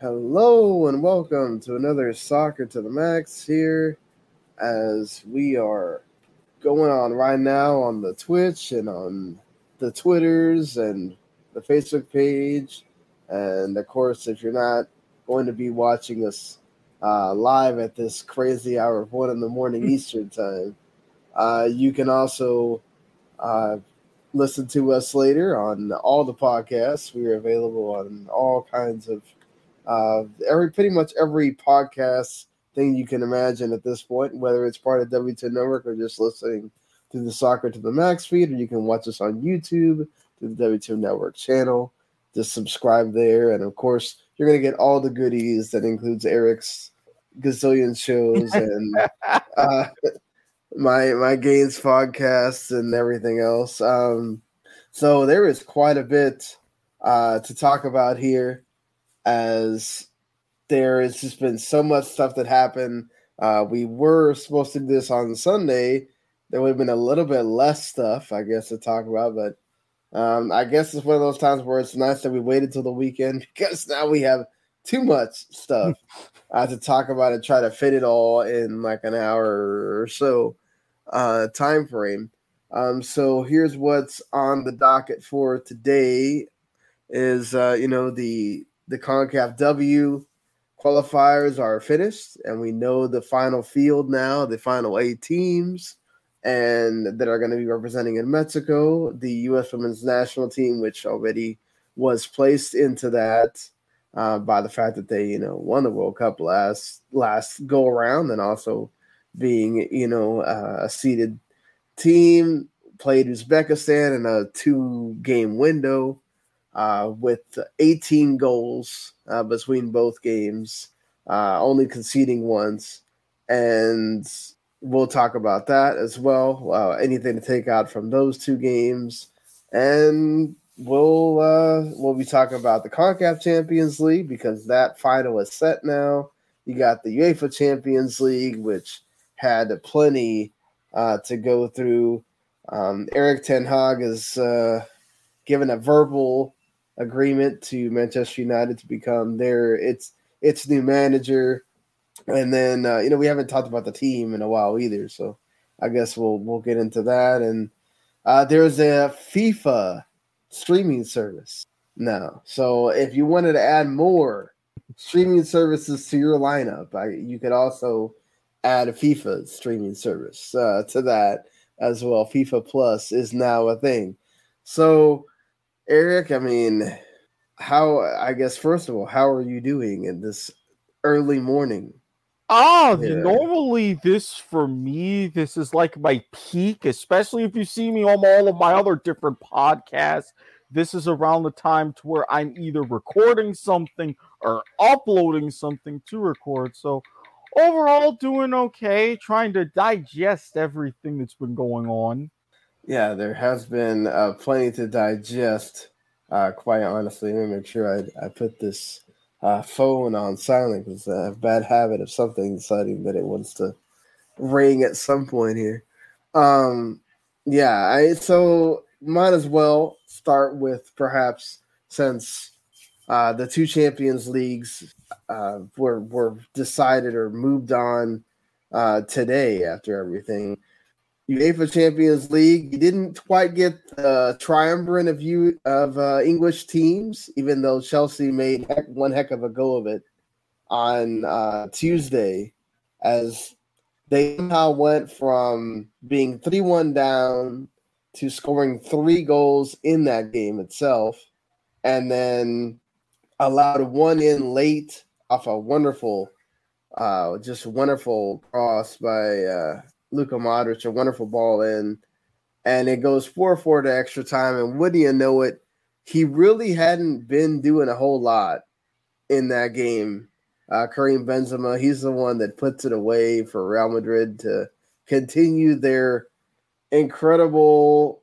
Hello and welcome to another Soccer to the Max here as we are going on right now on the Twitch and on the Twitters and the Facebook page. And of course, if you're not going to be watching us uh, live at this crazy hour of one in the morning Eastern time, uh, you can also uh, listen to us later on all the podcasts. We are available on all kinds of uh, every pretty much every podcast thing you can imagine at this point, whether it's part of W2 Network or just listening to the Soccer to the Max feed, or you can watch us on YouTube through the W2 Network channel. Just subscribe there, and of course, you're gonna get all the goodies that includes Eric's gazillion shows and uh, my my games podcasts and everything else. Um, so there is quite a bit uh, to talk about here as there has just been so much stuff that happened. Uh, we were supposed to do this on Sunday. There would have been a little bit less stuff, I guess, to talk about, but um, I guess it's one of those times where it's nice that we waited till the weekend because now we have too much stuff uh, to talk about and try to fit it all in like an hour or so uh, time frame. Um, so here's what's on the docket for today: is uh, you know the the CONCACAF W qualifiers are finished, and we know the final field now, the final eight teams, and that are going to be representing in Mexico. The U.S. Women's National Team, which already was placed into that uh, by the fact that they, you know, won the World Cup last last go around, and also being, you know, uh, a seeded team played Uzbekistan in a two game window uh, with 18 goals uh, between both games, uh, only conceding once. And we'll talk about that as well. Uh, anything to take out from those two games. And we'll uh, we'll be talking about the CONCACAF Champions League because that final is set now. You got the UEFA Champions League, which had plenty uh, to go through. Um, Erik Ten Hag is given a verbal agreement to Manchester United to become their its its new manager. And then uh, you know we haven't talked about the team in a while either, so I guess we'll we'll get into that. And uh, there's a FIFA streaming service now, so if you wanted to add more streaming services to your lineup, I, you could also add a FIFA streaming service uh, to that as well. FIFA Plus is now a thing. So Eric, I mean, how, I guess, first of all, how are you doing in this early morning? Oh, yeah. normally this for me, this is like my peak, especially if you see me on all of my other different podcasts. This is around the time to where I'm either recording something or uploading something to record. So overall, doing okay, trying to digest everything that's been going on. Yeah, there has been uh, plenty to digest. Uh, quite honestly, let me make sure I, I put this uh, phone on silent because I have a bad habit of something deciding that it wants to ring at some point here. Um, yeah, I so might as well start with perhaps since uh, the two Champions Leagues uh, were were decided or moved on uh, today after everything. UEFA Champions League. You didn't quite get the triumvirate of you of uh, English teams, even though Chelsea made heck, one heck of a go of it on uh, Tuesday, as they somehow went from being three one down to scoring three goals in that game itself, and then allowed one in late off a wonderful, uh, just wonderful cross by. Luka Modric a wonderful ball in, and it goes 4 4 to extra time. And wouldn't you know it, he really hadn't been doing a whole lot in that game. Uh, Karim Benzema, he's the one that puts it away for Real Madrid to continue their incredible,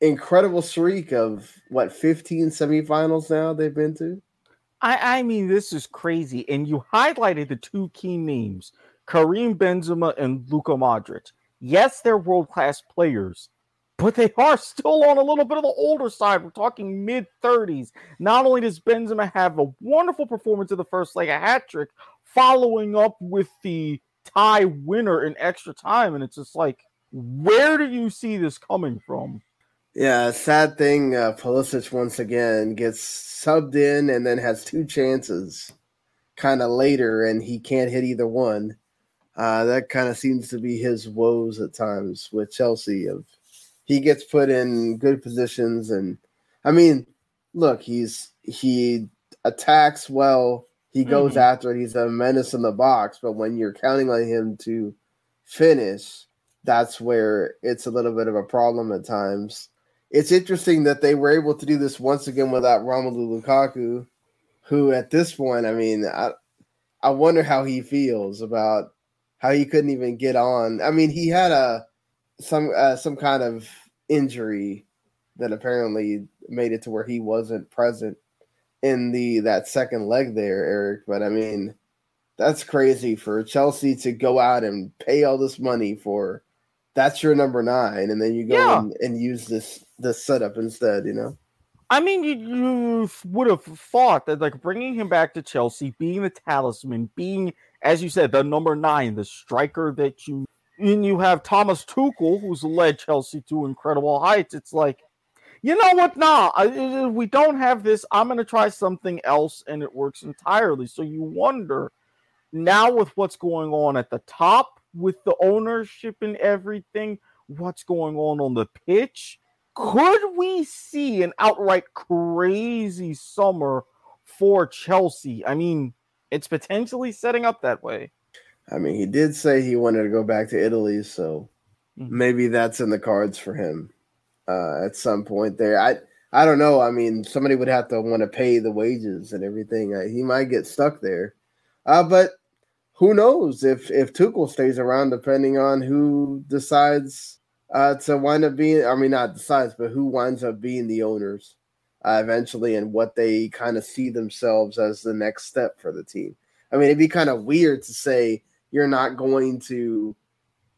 incredible streak of what 15 semifinals now they've been to. I, I mean, this is crazy. And you highlighted the two key names Karim Benzema and Luka Modric. Yes, they're world class players, but they are still on a little bit of the older side. We're talking mid 30s. Not only does Benzema have a wonderful performance in the first leg, a hat trick, following up with the tie winner in extra time, and it's just like, where do you see this coming from? Yeah, sad thing. Uh, Pulisic once again gets subbed in and then has two chances, kind of later, and he can't hit either one. Uh, that kind of seems to be his woes at times with Chelsea. Of he gets put in good positions, and I mean, look, he's he attacks well. He goes mm-hmm. after it. He's a menace in the box, but when you're counting on him to finish, that's where it's a little bit of a problem at times. It's interesting that they were able to do this once again without Romelu Lukaku, who at this point, I mean, I I wonder how he feels about how he couldn't even get on. I mean, he had a some uh, some kind of injury that apparently made it to where he wasn't present in the that second leg there, Eric. But I mean, that's crazy for Chelsea to go out and pay all this money for that's your number nine, and then you go yeah. and, and use this this setup instead. You know. I mean, you, you would have thought that like bringing him back to Chelsea, being the talisman, being as you said, the number nine, the striker that you and you have Thomas Tuchel, who's led Chelsea to incredible heights. It's like, you know what? Nah, we don't have this. I'm going to try something else, and it works entirely. So you wonder now with what's going on at the top, with the ownership and everything, what's going on on the pitch. Could we see an outright crazy summer for Chelsea? I mean, it's potentially setting up that way. I mean, he did say he wanted to go back to Italy, so mm-hmm. maybe that's in the cards for him uh, at some point there. I I don't know. I mean, somebody would have to want to pay the wages and everything. Uh, he might get stuck there, uh, but who knows if if Tuchel stays around, depending on who decides uh, to wind up being. I mean, not decides, but who winds up being the owners uh, eventually, and what they kind of see themselves as the next step for the team. I mean, it'd be kind of weird to say you're not going to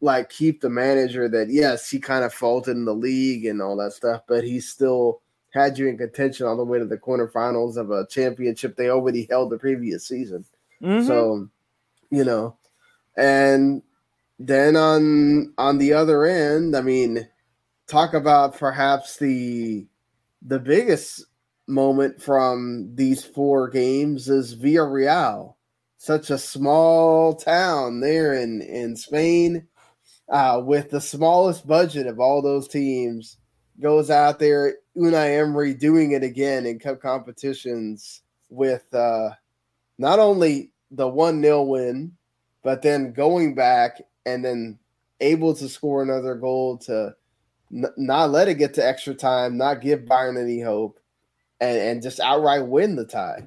like keep the manager that yes he kind of faulted in the league and all that stuff but he still had you in contention all the way to the quarterfinals of a championship they already held the previous season mm-hmm. so you know and then on on the other end i mean talk about perhaps the the biggest moment from these four games is Villarreal such a small town there in in Spain, uh, with the smallest budget of all those teams, goes out there. Unai Emery doing it again in cup competitions with uh, not only the one 0 win, but then going back and then able to score another goal to n- not let it get to extra time, not give Bayern any hope, and, and just outright win the tie.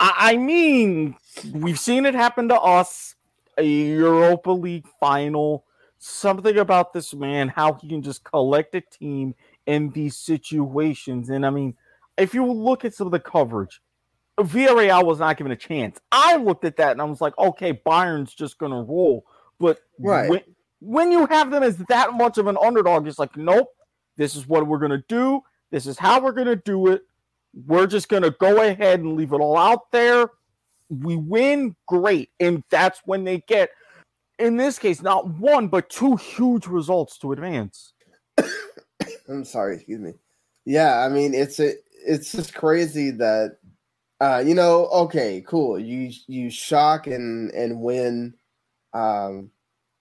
I mean, we've seen it happen to us. A Europa League final. Something about this man, how he can just collect a team in these situations. And I mean, if you look at some of the coverage, Villarreal was not given a chance. I looked at that and I was like, okay, Bayern's just gonna roll. But right. when, when you have them as that much of an underdog, it's like, nope, this is what we're gonna do. This is how we're gonna do it. We're just going to go ahead and leave it all out there. We win, great. And that's when they get, in this case, not one, but two huge results to advance. I'm sorry, excuse me. Yeah, I mean, it's a, it's just crazy that, uh, you know, okay, cool. You you shock and and win, um,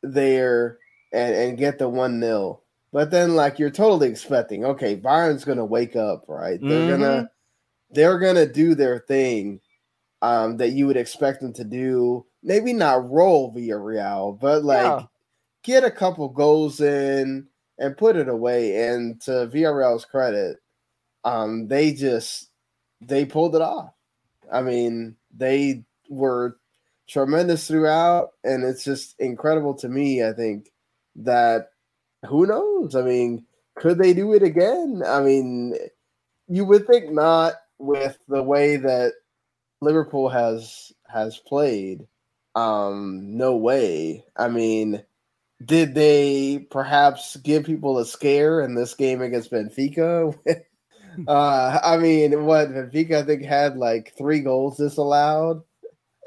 there and and get the one nil. But then, like, you're totally expecting, okay, Bayern's gonna wake up, right? They're mm-hmm. gonna they're gonna do their thing um, that you would expect them to do. Maybe not roll Villarreal, but like yeah. get a couple goals in and put it away. And to Villarreal's credit, um, they just they pulled it off. I mean, they were tremendous throughout, and it's just incredible to me. I think that who knows? I mean, could they do it again? I mean, you would think not with the way that Liverpool has has played, um, no way. I mean, did they perhaps give people a scare in this game against Benfica? uh, I mean, what Benfica I think had like three goals disallowed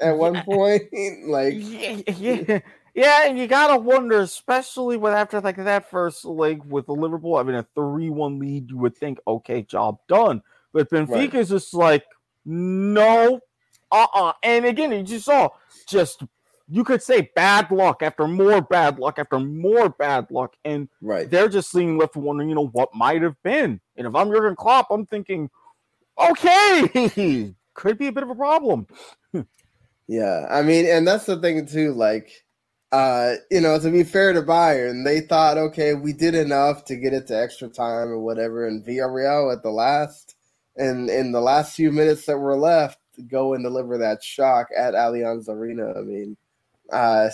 at one point. like, yeah, yeah, yeah, and you gotta wonder, especially with after like that first leg with Liverpool having a three-one lead, you would think, okay, job done. But Benfica right. is just like, no, uh, uh And again, you just saw just you could say bad luck after more bad luck after more bad luck, and right, they're just seeing left wondering, you know, what might have been. And if I'm Jurgen Klopp, I'm thinking, okay, could be a bit of a problem. yeah, I mean, and that's the thing too. Like, uh, you know, to be fair to Bayern, they thought, okay, we did enough to get it to extra time or whatever, and Villarreal at the last, and in the last few minutes that were left, go and deliver that shock at Allianz Arena. I mean uh,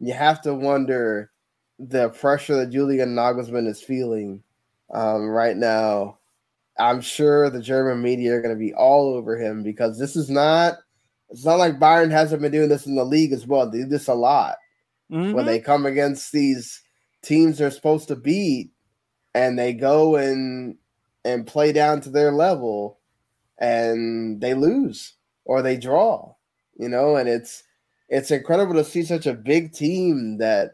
you have to wonder the pressure that Julian Nagelsmann is feeling um, right now. I'm sure the German media are going to be all over him because this is not. It's not like Bayern hasn't been doing this in the league as well. They do this a lot mm-hmm. when they come against these teams they're supposed to beat, and they go and and play down to their level, and they lose or they draw. You know, and it's it's incredible to see such a big team that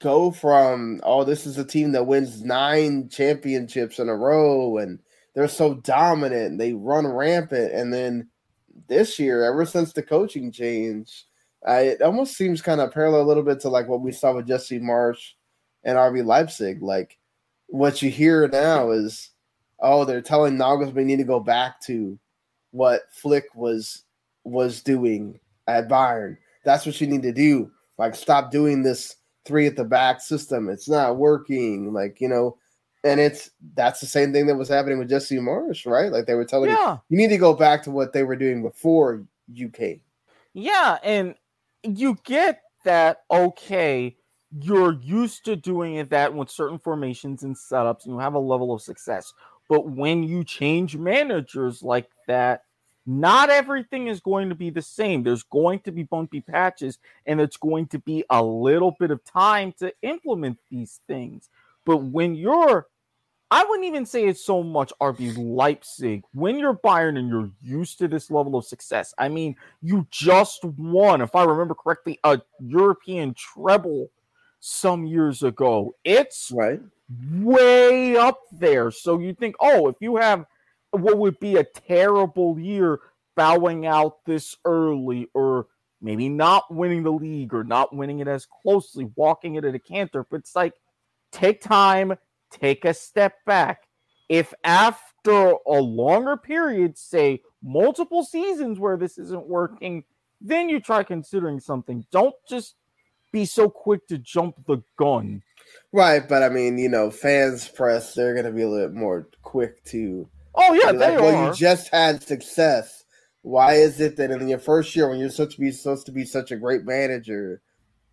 go from oh this is a team that wins nine championships in a row and they're so dominant they run rampant and then this year ever since the coaching change uh, it almost seems kind of parallel a little bit to like what we saw with Jesse Marsch and RB Leipzig like what you hear now is oh they're telling Nagelsmann we need to go back to what Flick was was doing at Bayern that's what you need to do. Like, stop doing this three at the back system. It's not working. Like, you know, and it's that's the same thing that was happening with Jesse Marsch, right? Like they were telling yeah. you, you need to go back to what they were doing before you came. Yeah, and you get that okay, you're used to doing it that with certain formations and setups, and you have a level of success. But when you change managers like that, not everything is going to be the same. There's going to be bumpy patches, and it's going to be a little bit of time to implement these things. But when you're, I wouldn't even say it's so much RB Leipzig. When you're Bayern and you're used to this level of success, I mean, you just won, if I remember correctly, a European treble some years ago. It's right way up there. So you think, oh, if you have what would be a terrible year bowing out this early or maybe not winning the league or not winning it as closely, walking it at a canter. But it's like, take time, take a step back. If after a longer period, say multiple seasons where this isn't working, then you try considering something. Don't just be so quick to jump the gun. Right, but I mean, you know, fans press, they're going to be a little more quick to Oh yeah, like, they well. You just had success. Why is it that in your first year, when you're supposed to be supposed to be such a great manager,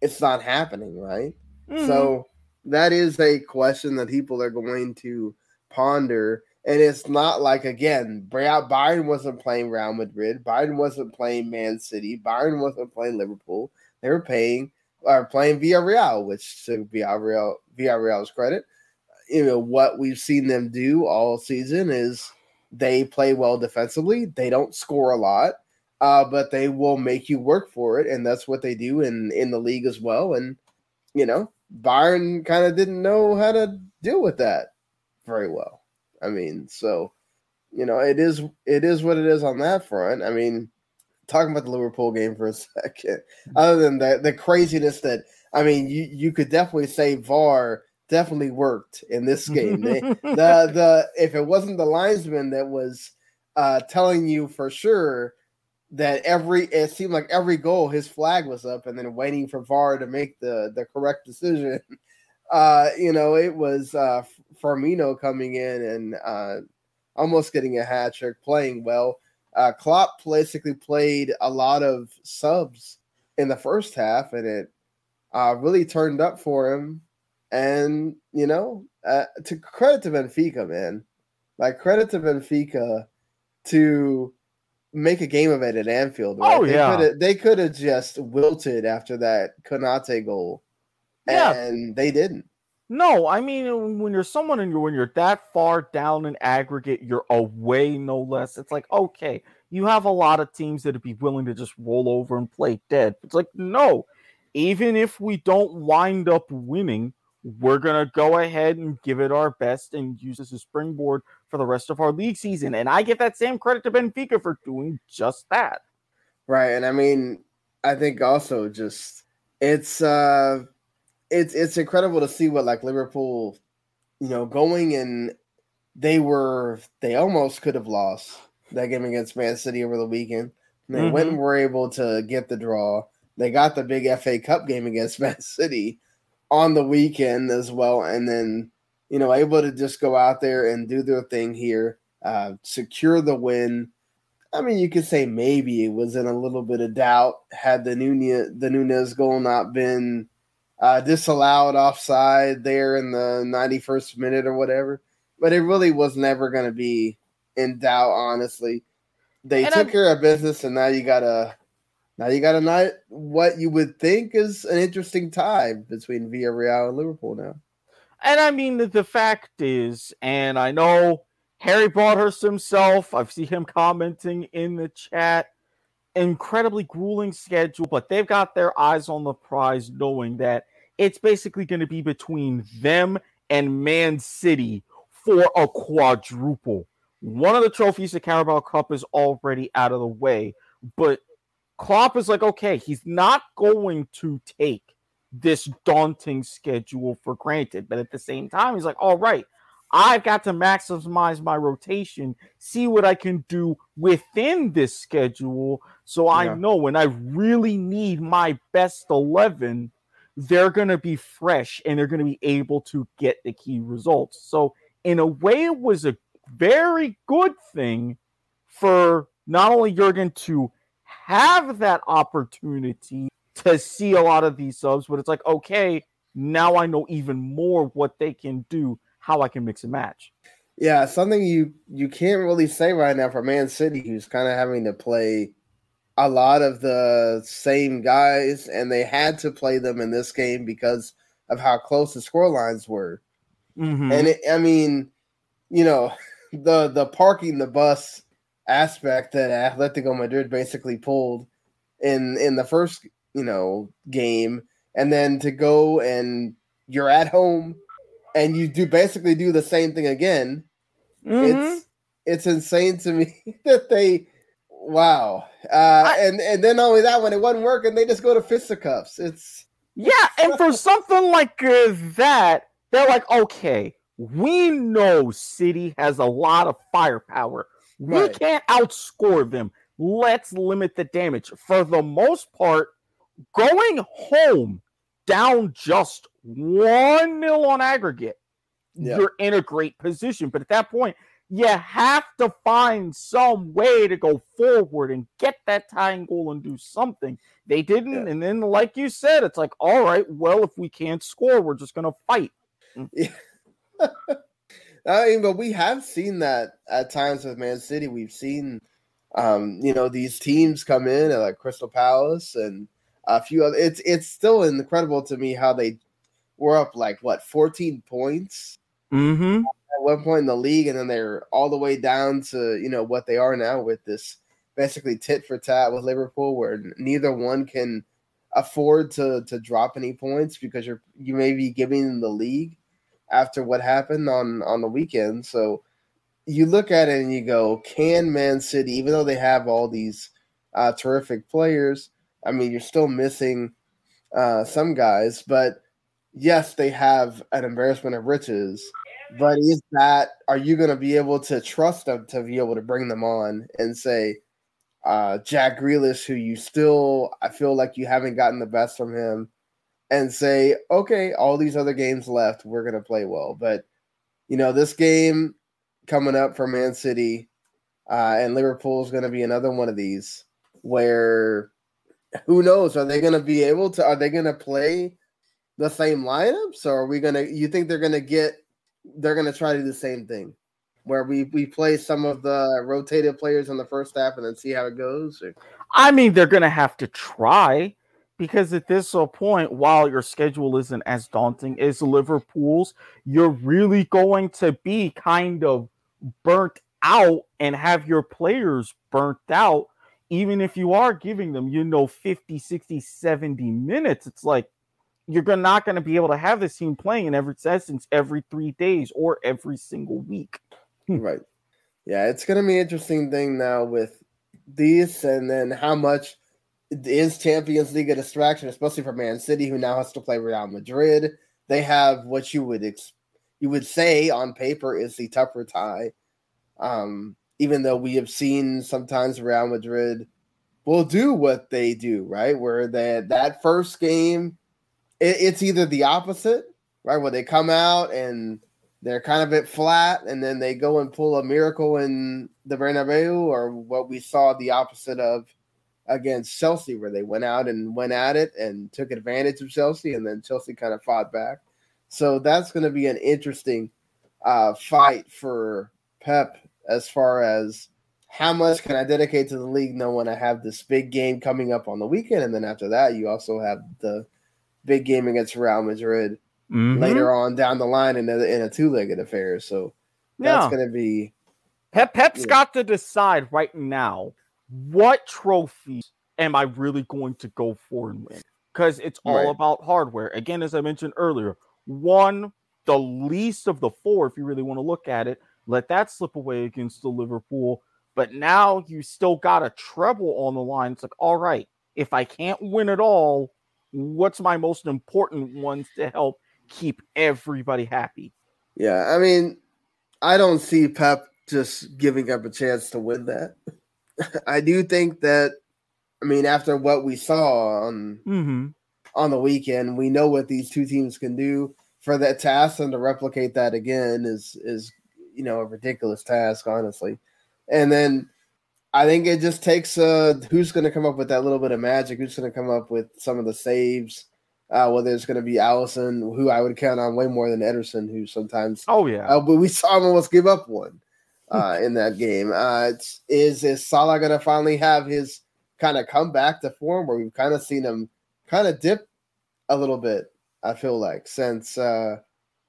it's not happening, right? Mm-hmm. So that is a question that people are going to ponder. And it's not like again, Bayern wasn't playing Real Madrid, Bayern wasn't playing Man City, Bayern wasn't playing Liverpool. They were paying are playing Villarreal, which to Villarreal Villarreal's credit, you know what we've seen them do all season is they play well defensively. They don't score a lot, uh, but they will make you work for it, and that's what they do in in the league as well. And you know, Bayern kind of didn't know how to deal with that very well. I mean, so you know, it is it is what it is on that front. I mean, talking about the Liverpool game for a second, other than the the craziness that I mean, you you could definitely say VAR definitely worked in this game. they, the the if it wasn't the linesman that was uh, telling you for sure that every it seemed like every goal his flag was up and then waiting for VAR to make the the correct decision. Uh, you know, it was uh, Firmino coming in and uh, almost getting a hat trick, playing well. Uh, Klopp basically played a lot of subs in the first half, and it uh, really turned up for him and you know, uh, to credit to Benfica, man, like credit to Benfica to make a game of it at Anfield. Right? Oh they yeah, could've, they could have just wilted after that Konate goal. yeah. and they didn't. No, I mean when you're someone and you're when you're that far down in aggregate, you're away no less. It's like okay, you have a lot of teams that'd be willing to just roll over and play dead. It's like no, even if we don't wind up winning, we're gonna go ahead and give it our best and use this as a springboard for the rest of our league season. And I give that same credit to Benfica for doing just that. Right, and I mean, I think also just it's uh it's it's incredible to see what like Liverpool, you know, going and they were they almost could have lost that game against Man City over the weekend. And they mm-hmm. went and were able to get the draw. They got the big FA Cup game against Man City on the weekend as well, and then you know able to just go out there and do their thing here, uh, secure the win. I mean, you could say maybe it was in a little bit of doubt had the Nunez the Nunez goal not been uh, disallowed offside there in the 91st minute or whatever. But it really was never going to be in doubt, honestly. They and took I'm, care of business, and now you got a now you got a night what you would think is an interesting tie between Villarreal and Liverpool now. And I mean, the, the fact is, and I know Harry Broadhurst himself, I've seen him commenting in the chat incredibly grueling schedule, but they've got their eyes on the prize, knowing that it's basically going to be between them and Man City for a quadruple. One of the trophies, the Carabao Cup, is already out of the way, but Klopp is like, okay, he's not going to take this daunting schedule for granted, but at the same time, he's like, all right, I've got to maximize my rotation, see what I can do within this schedule. So I yeah. know when I really need my best 11, they're going to be fresh and they're going to be able to get the key results. So, in a way, it was a very good thing for not only Jurgen to have that opportunity to see a lot of these subs, but it's like, okay, now I know even more what they can do, how I can mix and match. Yeah, something you you can't really say right now for Man City, who's kind of having to play a lot of the same guys, and they had to play them in this game because of how close the score lines were. Mm-hmm. And it, I mean, you know, the the parking the bus aspect that Atletico Madrid basically pulled in in the first you know game, and then to go and you're at home and you do basically do the same thing again. Mm-hmm. It's it's insane to me that they wow. Uh, I, and and then only that when it wasn't working, they just go to fisticuffs. It's yeah, and for something like uh, that, they're like, okay, we know City has a lot of firepower. We right. can't outscore them. Let's limit the damage. For the most part, going home down just one nil on aggregate, yeah. you're in a great position. But at that point, you have to find some way to go forward and get that tying goal and do something. They didn't, yeah. and then like you said, it's like, all right, well, if we can't score, we're just gonna fight. Yeah. I mean, but we have seen that at times with Man City. We've seen, um, you know, these teams come in at like Crystal Palace and a few other. It's it's still incredible to me how they were up like what 14 points mm-hmm at one point in the league, and then they're all the way down to you know what they are now with this basically tit for tat with Liverpool, where neither one can afford to to drop any points because you're you may be giving the league after what happened on on the weekend. So you look at it and you go, can Man City, even though they have all these uh, terrific players, I mean, you're still missing uh, some guys, but yes, they have an embarrassment of riches but is that are you going to be able to trust them to be able to bring them on and say, uh, Jack Grealish, who you still I feel like you haven't gotten the best from him, and say, okay, all these other games left, we're going to play well. But you know, this game coming up for Man City uh, and Liverpool is going to be another one of these where who knows? Are they going to be able to? Are they going to play the same lineups, or are we going to? You think they're going to get they're going to try to do the same thing where we we play some of the rotated players in the first half and then see how it goes? Or? I mean, they're going to have to try because at this point, while your schedule isn't as daunting as Liverpool's, you're really going to be kind of burnt out and have your players burnt out. Even if you are giving them, you know, 50, 60, 70 minutes, it's like you're not going to be able to have this team playing in every essence every three days or every single week. Hmm. right. Yeah, it's going to be an interesting thing now with these and then how much is Champions League a distraction, especially for Man City, who now has to play Real Madrid. They have what you would ex- you would say on paper is the tougher tie. Um, even though we have seen sometimes Real Madrid will do what they do, right? Where that that first game, it, it's either the opposite, right? Where they come out and they're kind of a bit flat, and then they go and pull a miracle in the Bernabeu, or what we saw the opposite of against Chelsea, where they went out and went at it and took advantage of Chelsea, and then Chelsea kind of fought back. So that's going to be an interesting uh, fight for Pep as far as how much can I dedicate to the league, knowing I have this big game coming up on the weekend, and then after that, you also have the big game against Real Madrid mm-hmm. later on down the line in a, in a two-legged affair. So that's yeah. going to be Pep. Pep's got to decide right now what trophies am I really going to go for and win? Because it's all right. about hardware. Again, as I mentioned earlier, one, the least of the four, if you really want to look at it, let that slip away against the Liverpool. But now you still got a treble on the line. It's like, all right, if I can't win it all, what's my most important ones to help keep everybody happy? Yeah, I mean, I don't see Pep just giving up a chance to win that. I do think that I mean after what we saw on mm-hmm. on the weekend, we know what these two teams can do. For that task and to replicate that again is is you know a ridiculous task, honestly. And then I think it just takes uh who's going to come up with that little bit of magic, who's going to come up with some of the saves. Uh, whether it's going to be Alisson, who I would count on way more than Ederson, who sometimes oh yeah, uh, but we saw him almost give up one uh, in that game. Uh, is is Salah going to finally have his kind of come back to form where we've kind of seen him kind of dip a little bit? I feel like since uh,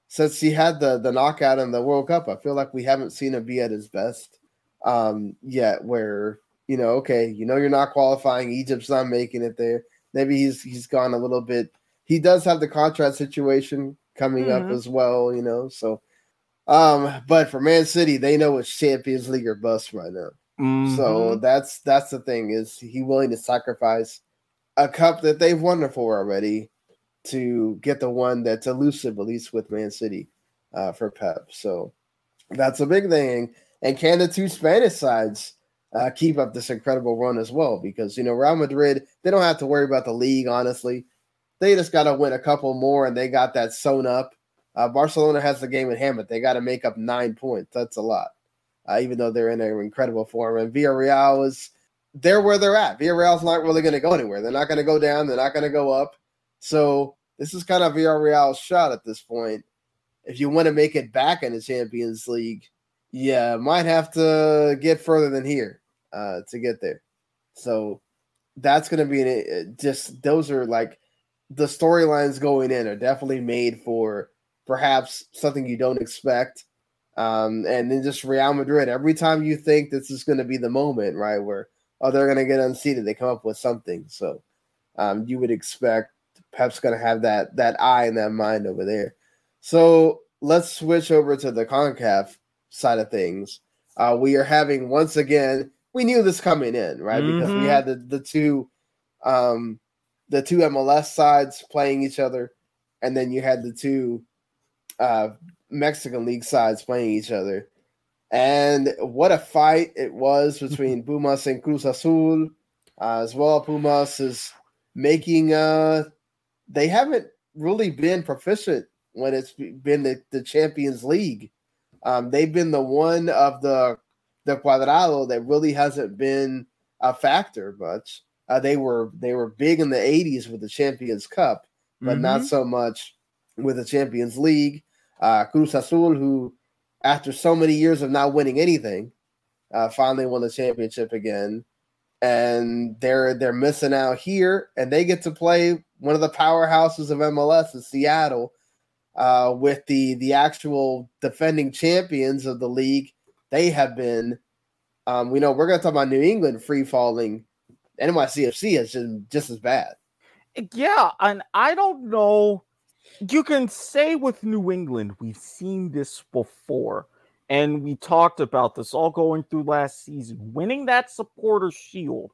since he had the the knockout in the World Cup, I feel like we haven't seen him be at his best um, yet. Where you know, okay, you know, you're not qualifying. Egypt's not making it there. Maybe he's he's gone a little bit. He does have the contract situation coming mm-hmm. up as well, you know. So um, but for Man City, they know it's Champions League or bust right now. Mm-hmm. So that's that's the thing is he willing to sacrifice a cup that they've won for already to get the one that's elusive, at least with Man City, uh, for Pep. So that's a big thing. And can the two Spanish sides uh, keep up this incredible run as well? Because you know Real Madrid, they don't have to worry about the league. Honestly, they just got to win a couple more, and they got that sewn up uh, Barcelona has the game in hand, but they got to make up nine points. That's a lot, uh, even though they're in an incredible form. And Villarreal is they're where they're at. Villarreal's not really going to go anywhere. They're not going to go down. They're not going to go up. So this is kind of Villarreal's shot at this point. If you want to make it back in the Champions League, yeah, might have to get further than here uh, to get there. So that's going to be an, just those are like the storylines going in are definitely made for perhaps something you don't expect. Um, and then just Real Madrid, every time you think this is going to be the moment, right, where oh they're going to get unseated, they come up with something. So um, you would expect Pep's going to have that that eye and that mind over there. So let's switch over to the Concacaf side of things. Uh, we are having once again. We knew this coming in, right? Mm-hmm. Because we mm-hmm. had the the two um, the two MLS sides playing each other, and then you had the two uh, Mexican league sides playing each other. And what a fight it was between Pumas and Cruz Azul uh, as well. Pumas is making, uh, they haven't really been proficient when it's been the, the Champions League. Um, they've been the one of the the Cuadrado that really hasn't been a factor much. Uh, they were they were big in the 80s with the Champions Cup, but mm-hmm. not so much with the Champions League. Uh, Cruz Azul, who after so many years of not winning anything, uh, finally won the championship again. and they're they're missing out here, and they get to play one of the powerhouses of MLS in Seattle, uh, with the the actual defending champions of the league. They have been, um, we know we're going to talk about New England free falling. NYCFC has been just as bad. Yeah, and I don't know. You can say with New England, we've seen this before and we talked about this all going through last season. Winning that supporter shield,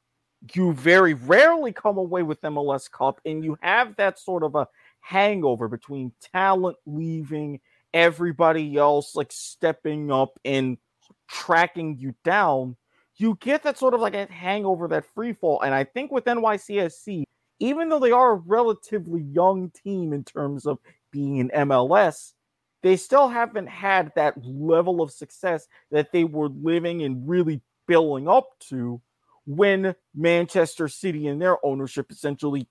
you very rarely come away with MLS Cup, and you have that sort of a hangover between talent leaving, everybody else like stepping up and tracking you down. You get that sort of like a hangover, that free fall. And I think with NYCFC, even though they are a relatively young team in terms of being in MLS, they still haven't had that level of success that they were living and really building up to when Manchester City and their ownership essentially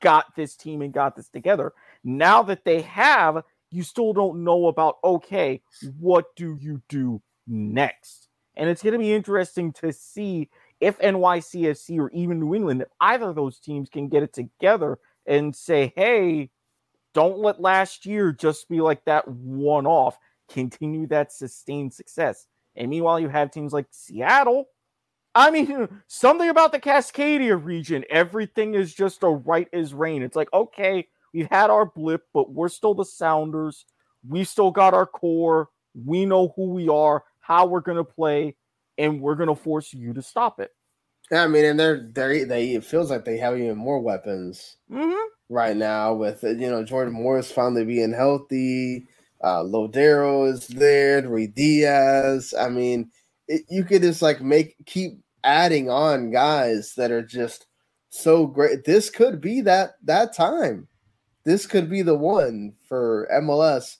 got this team and got this together. Now that they have, you still don't know about okay, what do you do next? And it's going to be interesting to see if NYCFC or even New England, if either of those teams can get it together and say, hey, don't let last year just be like that one off. Continue that sustained success. And meanwhile, you have teams like Seattle. I mean, something about the Cascadia region, everything is just a right as rain. It's like, okay, we've had our blip, but we're still the Sounders. We still got our core. We know who we are, how we're going to play, and we're going to force you to stop it. Yeah, I mean, and they're they they it feels like they have even more weapons mm-hmm. right now with you know Jordan Morris finally being healthy. Uh, Lodeiro is there, Ruidíaz. I mean, it, you could just like make keep adding on guys that are just so great. This could be that that time. This could be the one for MLS.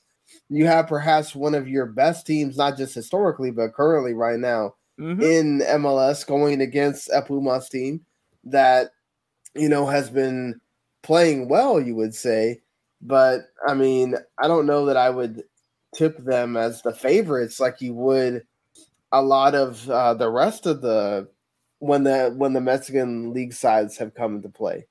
You have perhaps one of your best teams, not just historically, but currently right now mm-hmm. in MLS going against a Pumas team that you know has been playing well, you would say. But I mean, I don't know that I would tip them as the favorites like you would a lot of uh, the rest of the when the when the Mexican league sides have come into play.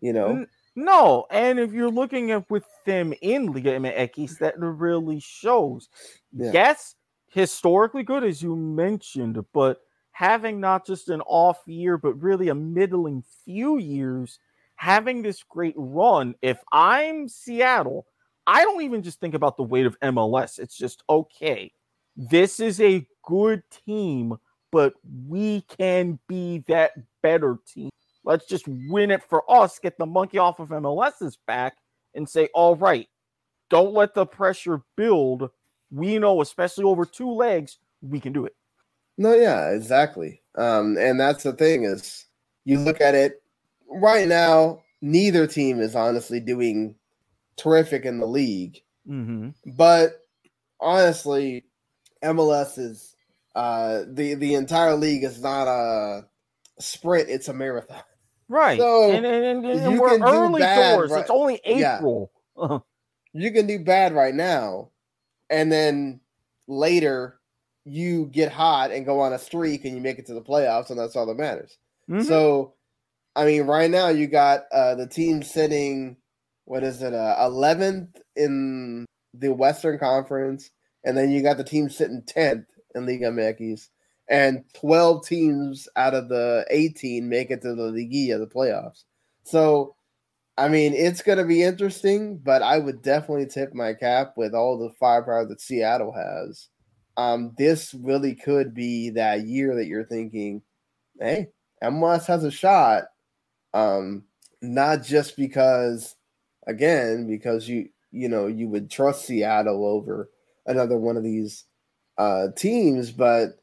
You know. No, and if you're looking at with them in Liga MX, that really shows. Yeah. Yes, historically good, as you mentioned, but having not just an off year, but really a middling few years, having this great run. If I'm Seattle, I don't even just think about the weight of MLS. It's just okay. This is a good team, but we can be that better team. Let's just win it for us, get the monkey off of MLS's back, and say, all right, don't let the pressure build we know, especially over two legs, we can do it. No, yeah, exactly. Um, and that's the thing is you look at it right now, neither team is honestly doing terrific in the league. Mm-hmm. But honestly, MLS is uh, the the entire league is not a sprint; it's a marathon. Right. So and, and, and, and we're early doors. Right, it's only April. Yeah. you can do bad right now, and then later you get hot and go on a streak and you make it to the playoffs, and that's all that matters. Mm-hmm. So, I mean, right now you got uh, the team sitting, what is it, uh, 11th in the Western Conference, and then you got the team sitting 10th in Liga MX, and 12 teams out of the 18 make it to the Liguilla, the playoffs. So, I mean, it's going to be interesting, but I would definitely tip my cap with all the firepower that Seattle has. Um, this really could be that year that you're thinking, hey, MLS has a shot. Um, not just because, again, because you you know you would trust Seattle over another one of these uh, teams, but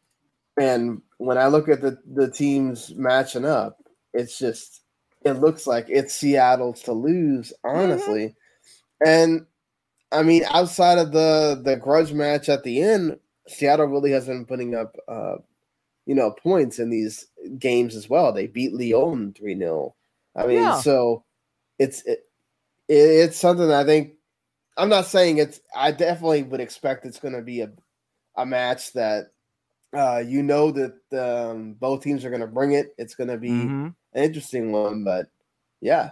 and when I look at the the teams matching up, it's just it looks like it's Seattle's to lose, mm-hmm. honestly. Mm-hmm. And I mean, outside of the the grudge match at the end, Seattle really has been putting up uh, you know, points in these games as well. They beat León 3-0. I mean, yeah. so it's it, it's something I think I'm not saying it's I definitely would expect it's going to be a a match that Uh, you know that um, both teams are going to bring it. It's going to be mm-hmm. An interesting one, but yeah,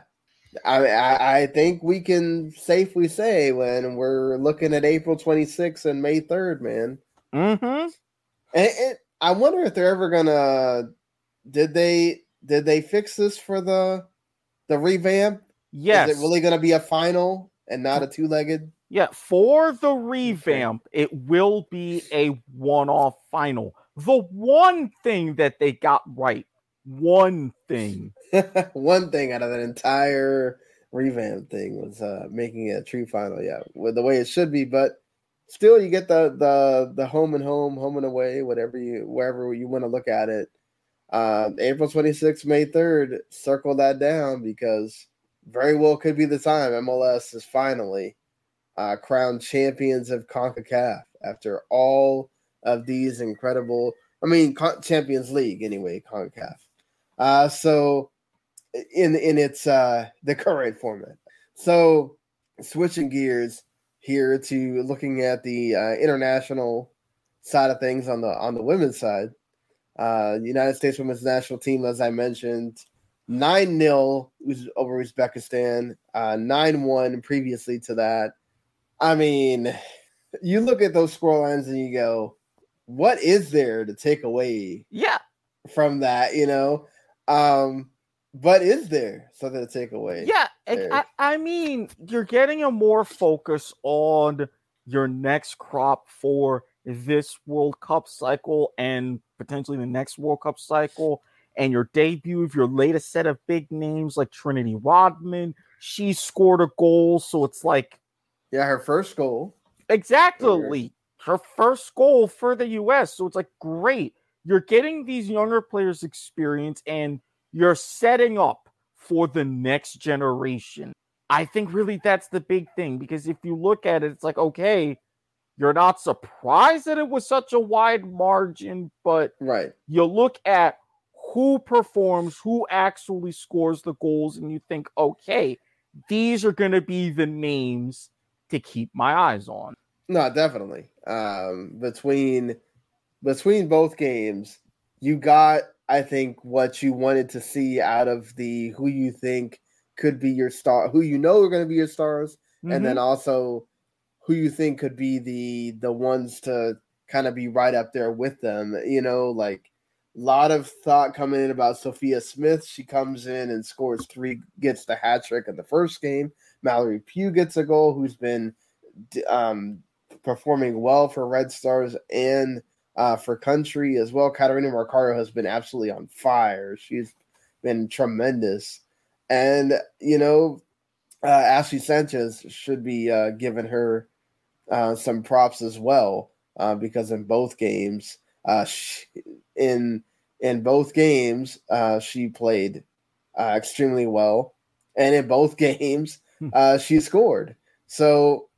I, I, I think we can safely say when we're looking at April 26th and May 3rd, man. Mm-hmm. And, and I wonder if they're ever gonna. Did they did they fix this for the the revamp? Yes. Is it really gonna be a final and not a two legged? Yeah, for the revamp, it will be a one off final. The one thing that they got right, one thing, one thing out of that entire revamp thing was uh, making it a true final. Yeah, with the way it should be, but still, you get the the the home and home, home and away, whatever you wherever you want to look at it. Um, April 26th, May 3rd, circle that down because very well could be the time MLS is finally uh, crowned champions of CONCACAF after all of these incredible, I mean, Champions League anyway, CONCACAF. Uh, so in in its uh, the current format. So switching gears here to looking at the uh, international side of things on the on the women's side. Uh, United States women's national team, as I mentioned, 9 0 over Uzbekistan, uh, 9 1 previously to that. I mean, you look at those scorelines and you go, what is there to take away yeah. from that, you know? Um, but is there something to take away? Yeah, I, I, mean, you're getting a more focus on your next crop for this World Cup cycle and potentially the next World Cup cycle, and your debut of your latest set of big names like Trinity Rodman. She scored a goal, so it's like, yeah, her first goal. Exactly, her first goal for the U.S. So it's like great. You're getting these younger players experience and you're setting up for the next generation. I think really that's the big thing because if you look at it, it's like, okay, you're not surprised that it was such a wide margin, but right. you look at who performs, who actually scores the goals, and you think, okay, these are going to be the names to keep my eyes on. No, definitely. Um, between between both games, you got I think what you wanted to see out of the who you think could be your star, who you know are going to be your stars, mm-hmm. and then mm-hmm. also who you think could be the the ones to kind of be right up there with them. You know, like a lot of thought coming in about Sophia Smith. She comes in and scores three, gets the hat trick in the first game. Mallory Pugh gets a goal, who's been um, performing well for Red Stars and uh, for country as well. Catarina Macario has been absolutely on fire. She's been tremendous. And, you know, uh, Ashley Sanchez should be uh, giving her uh, some props as well uh, because in both games, uh, she, in in both games, uh, she played uh, extremely well, and in both games, hmm. uh, she scored. So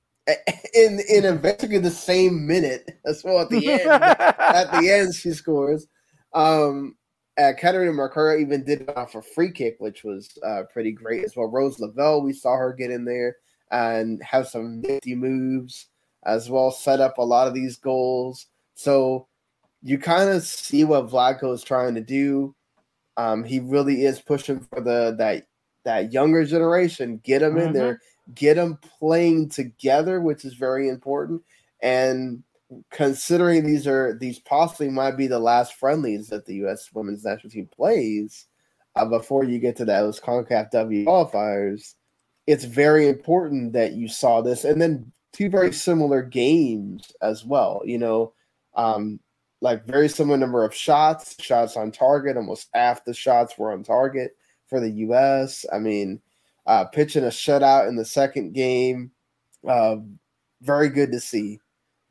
in in basically the same minute as well at the end. at the end, she scores. Um, uh, Catarina Macario even did it off a free kick, which was uh, pretty great as well. Rose Lavelle, we saw her get in there and have some nifty moves as well, set up a lot of these goals. So you kind of see what Vlatko is trying to do. Um, he really is pushing for the that that younger generation, get them mm-hmm. in there, get them playing together, which is very important. And considering these are these possibly might be the last friendlies that the U.S. women's national team plays uh, before you get to those Concacaf W qualifiers, it's very important that you saw this, and then two very similar games as well. You know, um, like very similar number of shots, shots on target. Almost half the shots were on target for the U.S. I mean, uh, pitching a shutout in the second game. Uh, very good to see.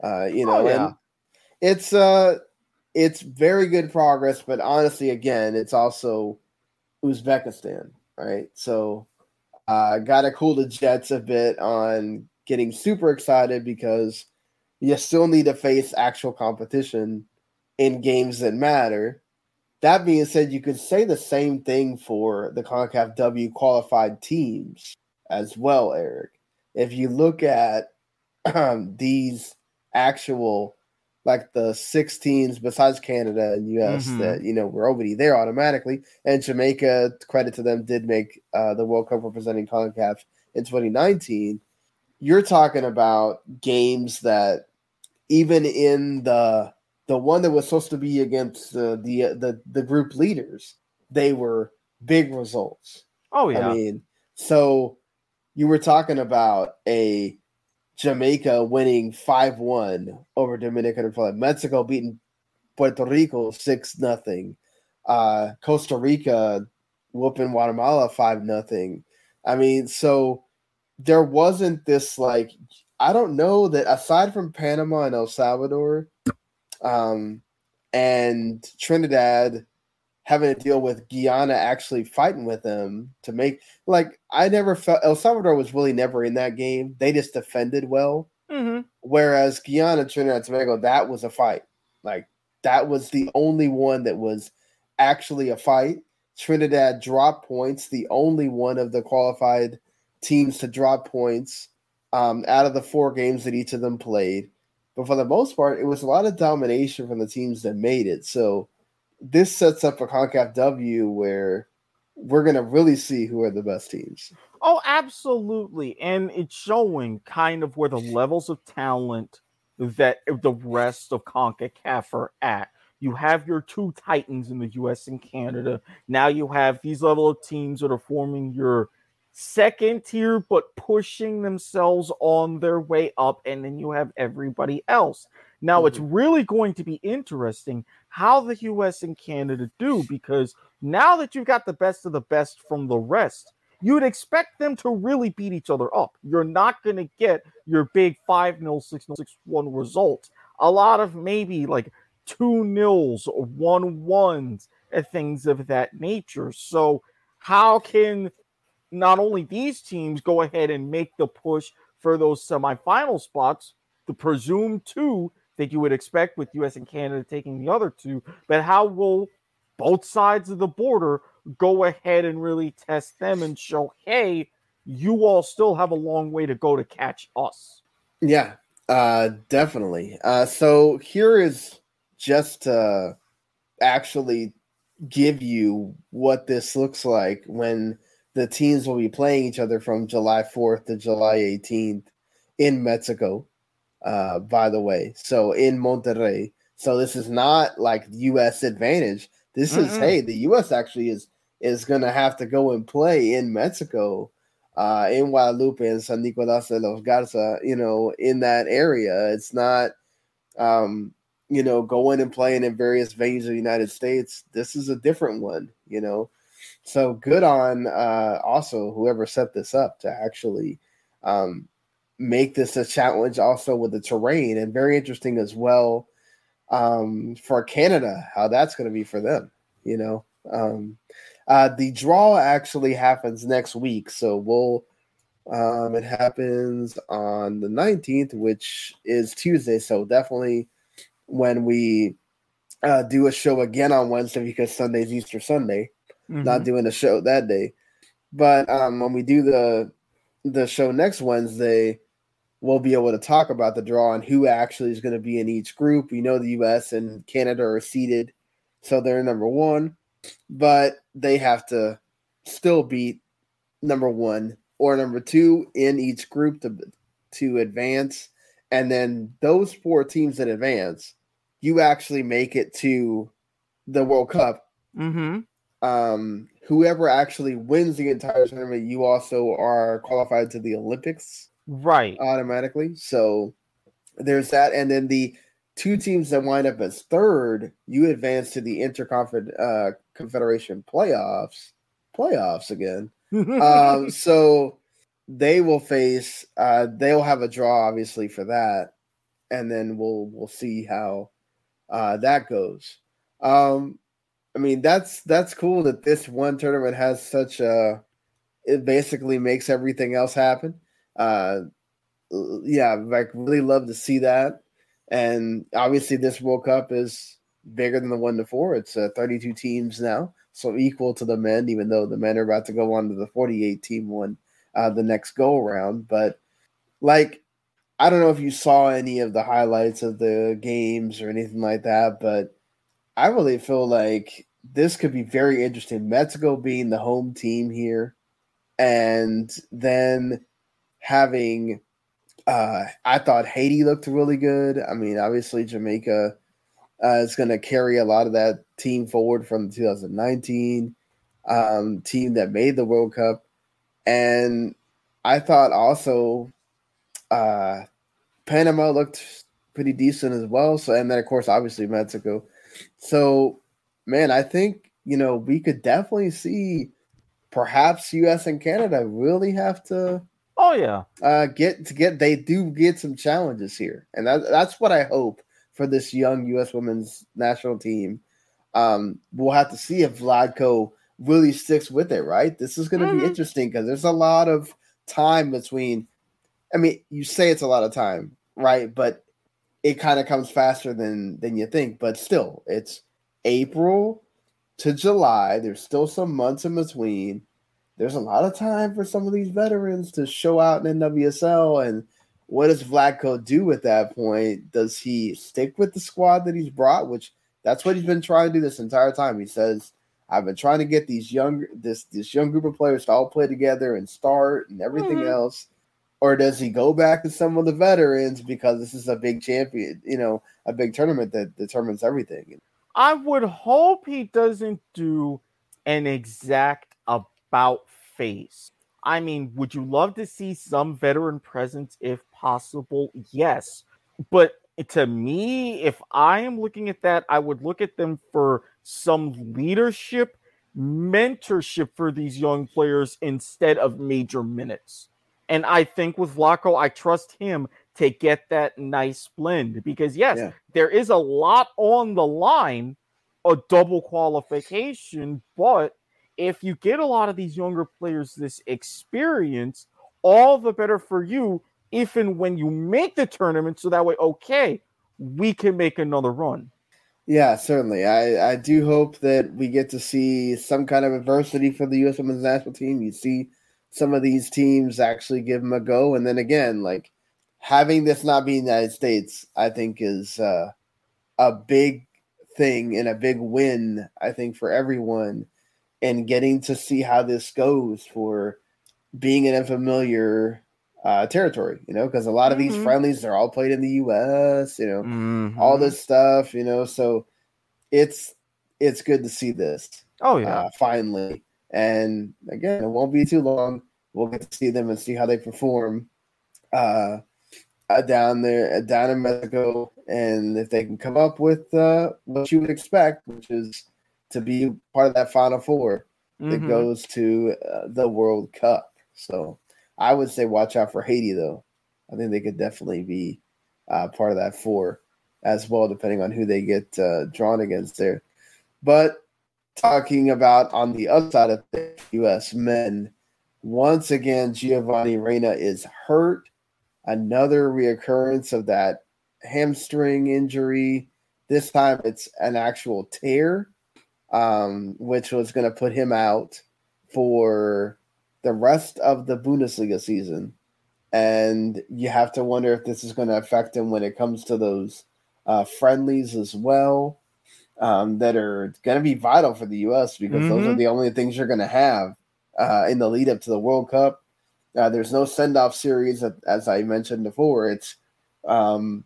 Uh, you know, oh, yeah. and it's uh, it's very good progress. But honestly, again, it's also Uzbekistan, right? So, uh, got to cool the jets a bit on getting super excited because you still need to face actual competition in games that matter. That being said, you could say the same thing for the CONCACAF W qualified teams as well, Eric. If you look at um, these actual like the six teams besides Canada and US mm-hmm. that you know were already there automatically. And Jamaica, credit to them, did make uh, the World Cup representing CONCACAF in 2019. You're talking about games that even in the the one that was supposed to be against uh, the the the group leaders, they were big results. Oh yeah. I mean, so you were talking about a Jamaica winning 5-1 over Dominican Republic, Mexico beating Puerto Rico 6 nothing. Uh, Costa Rica whooping Guatemala 5 nothing. I mean, so there wasn't this like I don't know that aside from Panama and El Salvador, um, and Trinidad having to deal with Guyana actually fighting with them to make like I never felt El Salvador was really never in that game. They just defended well. Mm-hmm. Whereas Guyana, Trinidad, Tobago, that was a fight. Like that was the only one that was actually a fight. Trinidad dropped points, the only one of the qualified teams to drop points um, out of the four games that each of them played. But for the most part, it was a lot of domination from the teams that made it. So this sets up a CONCACAF W where we're going to really see who are the best teams. Oh, absolutely. And it's showing kind of where the levels of talent that the rest of CONCACAF are at. You have your two titans in the US and Canada. Now you have these level of teams that are forming your second tier, but pushing themselves on their way up. And then you have everybody else. Now mm-hmm. it's really going to be interesting how the US and Canada do because now that you've got the best of the best from the rest, you'd expect them to really beat each other up. You're not going to get your big 5 0, 6 0, 6 1 results. A lot of maybe like 2 nils, 1 1s, and things of that nature. So, how can not only these teams go ahead and make the push for those semifinal spots, the presumed two that you would expect with US and Canada taking the other two, but how will both sides of the border go ahead and really test them and show, hey, you all still have a long way to go to catch us? Yeah, uh, definitely. Uh, so here is just to actually give you what this looks like when the teams will be playing each other from July 4th to July 18th in Mexico uh, by the way. So in Monterrey. So this is not like U.S. advantage. This Mm-mm. is hey, the U.S. actually is is going to have to go and play in Mexico, uh, in Guadalupe and San Nicolas de los Garza. You know, in that area, it's not, um, you know, going and playing in various venues of the United States. This is a different one. You know, so good on uh, also whoever set this up to actually um, make this a challenge also with the terrain and very interesting as well um, for Canada, how that's going to be for them, you know. Um, uh, the draw actually happens next week, so we'll um, it happens on the 19th, which is Tuesday. So definitely when we uh, do a show again on Wednesday because Sunday's Easter Sunday, mm-hmm. not doing a show that day. But um, when we do the the show next Wednesday, we'll be able to talk about the draw and who actually is going to be in each group. We know the US and Canada are seeded, so they're number one, but they have to still beat number one or number two in each group to to advance. And then those four teams that advance, you actually make it to the World Cup. Mm-hmm. Um, whoever actually wins the entire tournament, you also are qualified to the Olympics right automatically. So there's that, and then the two teams that wind up as third, you advance to the Interconfederation uh, Confederation playoffs. Playoffs again. um, so they will face. Uh, they'll have a draw, obviously, for that, and then we'll we'll see how uh, that goes. Um, I mean, that's that's cool that this one tournament has such a. It basically makes everything else happen uh, yeah, like really love to see that. And obviously, this World Cup is bigger than the one before. It's uh, 32 teams now, so equal to the men, even though the men are about to go on to the 48 team one uh, the next go around. But like, I don't know if you saw any of the highlights of the games or anything like that, but I really feel like this could be very interesting. Mexico being the home team here, and then having uh, I thought Haiti looked really good. I mean, obviously Jamaica uh, is going to carry a lot of that team forward from the 2019 um, team that made the World Cup, and I thought also uh, Panama looked pretty decent as well. So, and then of course, obviously Mexico. So, man, I think you know we could definitely see perhaps U.S. and Canada really have to. Oh yeah, uh, get to get they do get some challenges here, and that, that's what I hope for this young U.S. women's national team. Um, we'll have to see if Vlatko really sticks with it. Right, this is going to mm-hmm. be interesting because there's a lot of time between. I mean, you say it's a lot of time, right? But it kind of comes faster than than you think. But still, it's April to July. There's still some months in between. There's a lot of time for some of these veterans to show out in NWSL. And what does Vlatko do at that point? Does he stick with the squad that he's brought? Which that's what he's been trying to do this entire time. He says, I've been trying to get these young this this young group of players to all play together and start and everything mm-hmm. else. Or does he go back to some of the veterans because this is a big champion, you know, a big tournament that determines everything? I would hope he doesn't do an exact about face. I mean, would you love to see some veteran presence if possible? Yes. But to me, if I am looking at that, I would look at them for some leadership, mentorship for these young players instead of major minutes. And I think with Vlatko, I trust him to get that nice blend because yes, yeah. there is a lot on the line, a double qualification, but if you get a lot of these younger players this experience, all the better for you if and when you make the tournament so that way okay, we can make another run. Yeah, certainly. I, I do hope that we get to see some kind of adversity for the U.S. women's national team. You see some of these teams actually give them a go. And then again, like having this not be the United States, I think is uh, a big thing and a big win, I think, for everyone. And getting to see how this goes for being an unfamiliar uh, territory, you know, because a lot of mm-hmm. these friendlies are all played in the U.S., you know, mm-hmm. all this stuff, you know, so it's it's good to see this. Oh yeah, uh, finally, and again, it won't be too long. We'll get to see them and see how they perform. Uh, uh, down there uh, down in Mexico, and if they can come up with uh, what you would expect, which is to be part of that Final 4 mm-hmm. that goes to uh, the World Cup. So I would say watch out for Haiti, though. I think they could definitely be uh, part of that four as well, depending on who they get uh, drawn against there. But talking about on the other side of the U.S. men, once again, Giovanni Reyna is hurt another reoccurrence of that hamstring injury. This time it's an actual tear, um, which was going to put him out for the rest of the Bundesliga season. And you have to wonder if this is going to affect him when it comes to those uh, friendlies as well, um, that are going to be vital for the U.S. because mm-hmm. those are mm-hmm. the only things you're going to have uh, in the lead up to the World Cup uh, there's no send off series, as I mentioned before. It's um,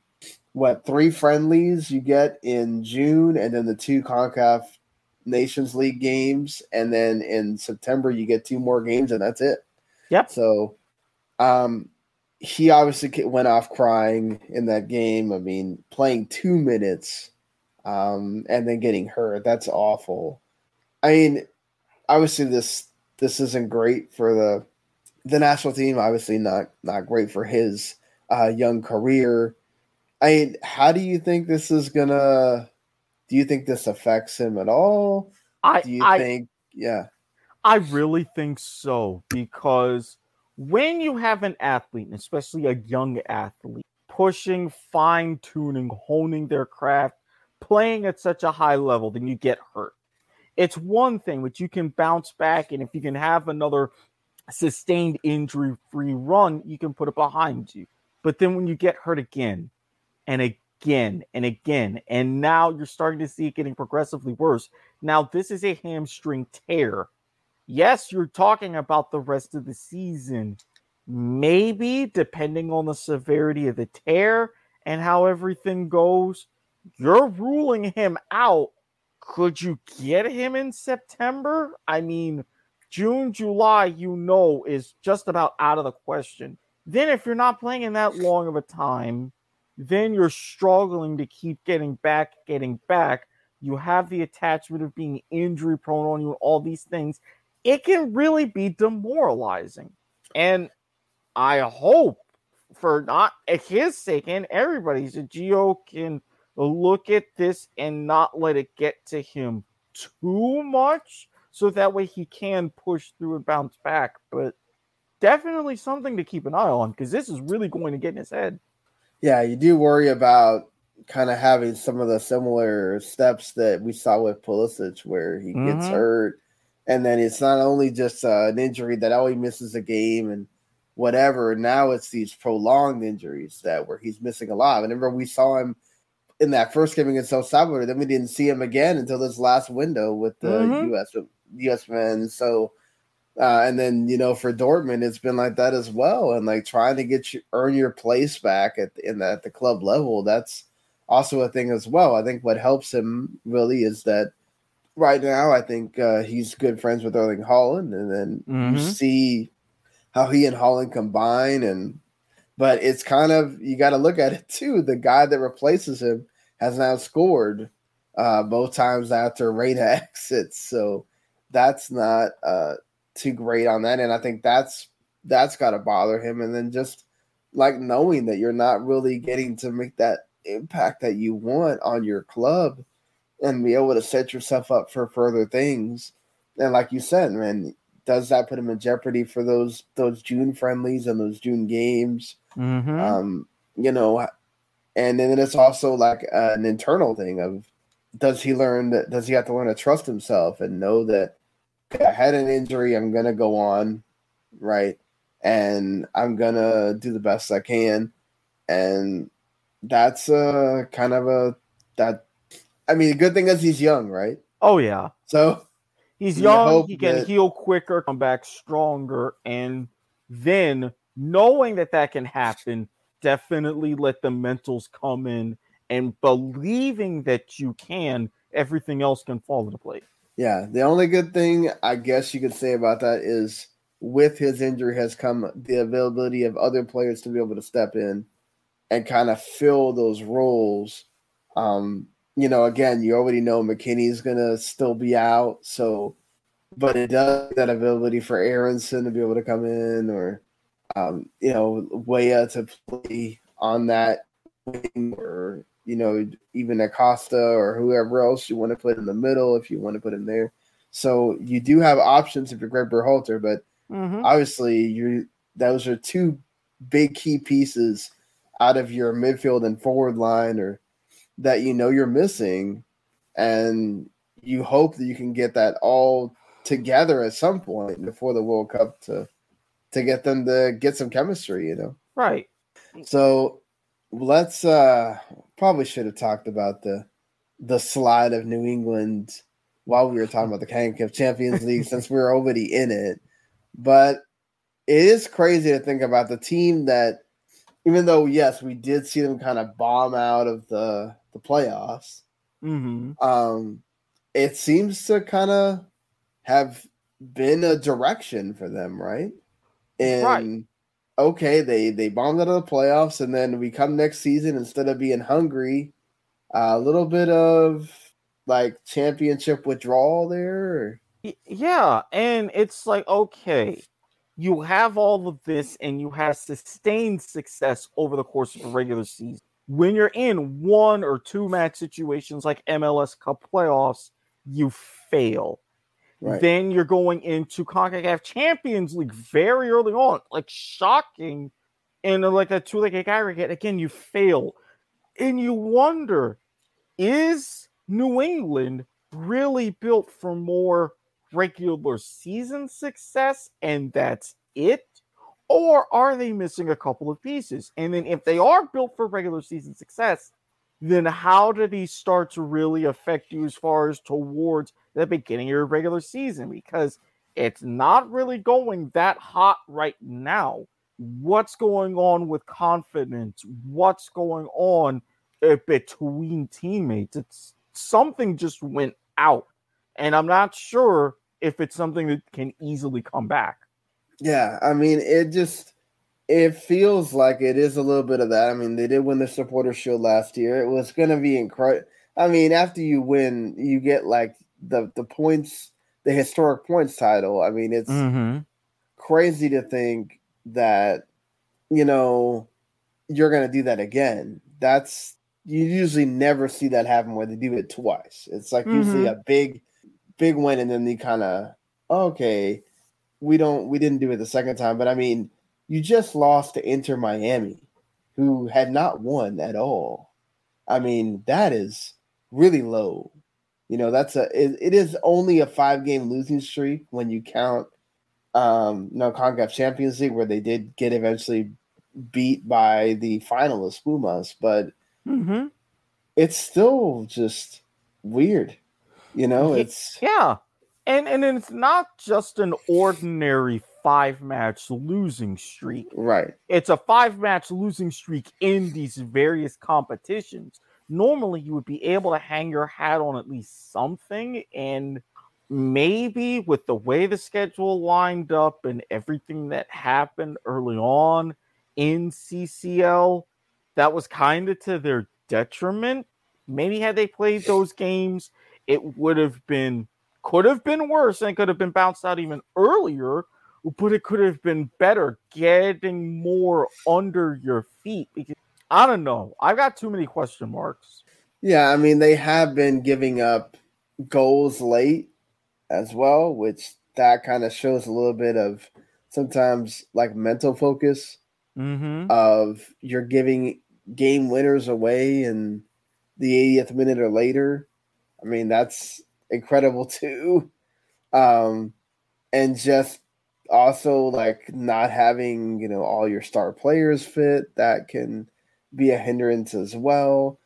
what three friendlies you get in June, and then the two CONCACAF Nations League games, and then in September you get two more games, and that's it. Yep. So, um, he obviously went off crying in that game. I mean, playing two minutes, um, and then getting hurt. That's awful. I mean, obviously this this isn't great for the the national team obviously not not great for his uh, young career. I mean, how do you think this is gonna? Do you think this affects him at all? I do you I, think? Yeah, I really think so because when you have an athlete, especially a young athlete, pushing, fine tuning, honing their craft, playing at such a high level, then you get hurt. It's one thing which you can bounce back, and if you can have another sustained injury free run, you can put it behind you. But then when you get hurt again and again and again, and now you're starting to see it getting progressively worse. Now, this is a hamstring tear. Yes, you're talking about the rest of the season. Maybe, depending on the severity of the tear and how everything goes, you're ruling him out. Could you get him in September? I mean, June, July, you know, is just about out of the question. Then, if you're not playing in that long of a time, then you're struggling to keep getting back, getting back. You have the attachment of being injury prone on you, and all these things. It can really be demoralizing. And I hope for not his sake and everybody's that Gio can look at this and not let it get to him too much so that way he can push through and bounce back. But definitely something to keep an eye on because this is really going to get in his head. Yeah, you do worry about kind of having some of the similar steps that we saw with Pulisic, where he mm-hmm. gets hurt, and then it's not only just uh, an injury that he misses a game and whatever. Now it's these prolonged injuries that where he's missing a lot. And remember, we saw him in that first game against El Salvador. Then we didn't see him again until this last window with the mm-hmm. U.S. U.S. men. So, uh, and then you know for Dortmund, it's been like that as well. And like trying to get you earn your place back at in the, at the club level. That's also a thing as well. I think what helps him really is that right now I think uh, he's good friends with Erling Haaland, and then mm-hmm. you see how he and Haaland combine and but it's kind of you got to look at it too. The guy that replaces him has now scored uh, both times after Reyna exits, so that's not uh, too great on that. And I think that's that's got to bother him. And then just like knowing that you're not really getting to make that impact that you want on your club and be able to set yourself up for further things. And like you said, man, does that put him in jeopardy for those those June friendlies and those June games? Mm-hmm. Um, you know, and then it's also like an internal thing of does he learn that does he have to learn to trust himself and know that I had an injury, I'm gonna go on, right? And I'm gonna do the best I can. And that's a kind of a that I mean the good thing is he's young, right? Oh yeah. So He's young. He can that... heal quicker, come back stronger, and then knowing that that can happen, definitely let the mentals come in and believing that you can. Everything else can fall into place. Yeah, the only good thing I guess you could say about that is with his injury has come the availability of other players to be able to step in and kind of fill those roles. Um, you know, again, you already know McKennie's gonna still be out, so but it does that ability for Aaronson to be able to come in or um, you know, Weah to play on that wing or you know, even Acosta or whoever else you want to put in the middle if you want to put him there. So you do have options if you're Greg Berhalter, but mm-hmm. obviously you those are two big key pieces out of your midfield and forward line or that you know you're missing, and you hope that you can get that all together at some point before the World Cup to to get them to get some chemistry, you know. Right. So let's uh probably should have talked about the the slide of New England while we were talking about the CONCACAF Champions League since we are already in it. But it is crazy to think about the team that even though yes, we did see them kind of bomb out of the the playoffs. Mm-hmm. Um, it seems to kind of have been a direction for them, right? And right. okay, they they bombed out of the playoffs, and then we come next season instead of being hungry, a little bit of like championship withdrawal there. Yeah, and it's like okay, you have all of this, and you have sustained success over the course of the regular season when you're in one or two match situations like MLS Cup playoffs, you fail. Right. Then you're going into CONCACAF Champions League very early on, like shocking. And like a two leg aggregate, again, you fail. And you wonder, is New England really built for more regular season success and that's it? Or are they missing a couple of pieces? And then if they are built for regular season success, then how do these start to really affect you as far as towards the beginning of your regular season? Because it's not really going that hot right now. What's going on with confidence? What's going on uh, between teammates? It's something just went out. And I'm not sure if it's something that can easily come back. Yeah, I mean, it just it feels like it is a little bit of that. I mean, they did win the supporter shield last year. It was going to be incredible. I mean, after you win, you get like the the points, the historic points title. I mean, it's mm-hmm. crazy to think that you know you're going to do that again. That's you usually never see that happen where they do it twice. It's like mm-hmm. usually a big, big win, and then they kind of okay, we don't we didn't do it the second time. But I mean, you just lost to Inter Miami, who had not won at all. I mean, that is really low. You know, that's a it, it is only a five game losing streak when you count um no CONCACAF Champions League where they did get eventually beat by the finalist Pumas, but mm-hmm. it's still just weird. You know, it's yeah. And and it's not just an ordinary five match losing streak. Right. It's a five match losing streak in these various competitions. Normally, you would be able to hang your hat on at least something. And maybe with the way the schedule lined up and everything that happened early on in CCL, that was kind of to their detriment. Maybe had they played those games, it would have been could have been worse and could have been bounced out even earlier, but it could have been better getting more under your feet because I don't know. I've got too many question marks. Yeah, I mean they have been giving up goals late as well, which that kind of shows a little bit of sometimes like mental focus mm-hmm. of you're giving game winners away in the 80th minute or later. I mean, that's incredible too. Um, and just also like not having, you know, all your star players fit, that can be a hindrance as well.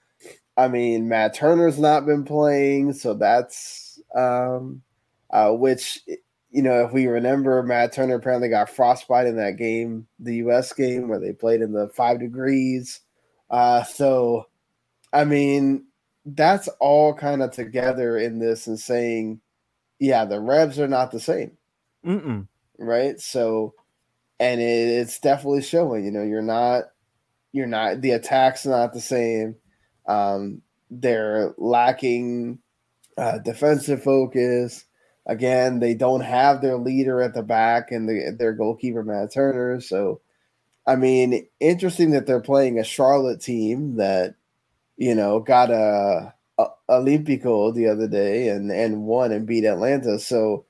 I mean, Matt Turner's not been playing, so that's um uh which you know, if we remember, Matt Turner apparently got frostbite in that game, the US game where they played in the five degrees. Uh so I mean, that's all kind of together in this and saying, yeah, the revs are not the same. Mm-mm. Right. So, and it, it's definitely showing, you know, you're not, you're not, the attack's not the same. Um, they're lacking uh, defensive focus. Again, they don't have their leader at the back and the, their goalkeeper, Matt Turner. So, I mean, interesting that they're playing a Charlotte team that you know, got a, a Olympico the other day and and won and beat Atlanta. So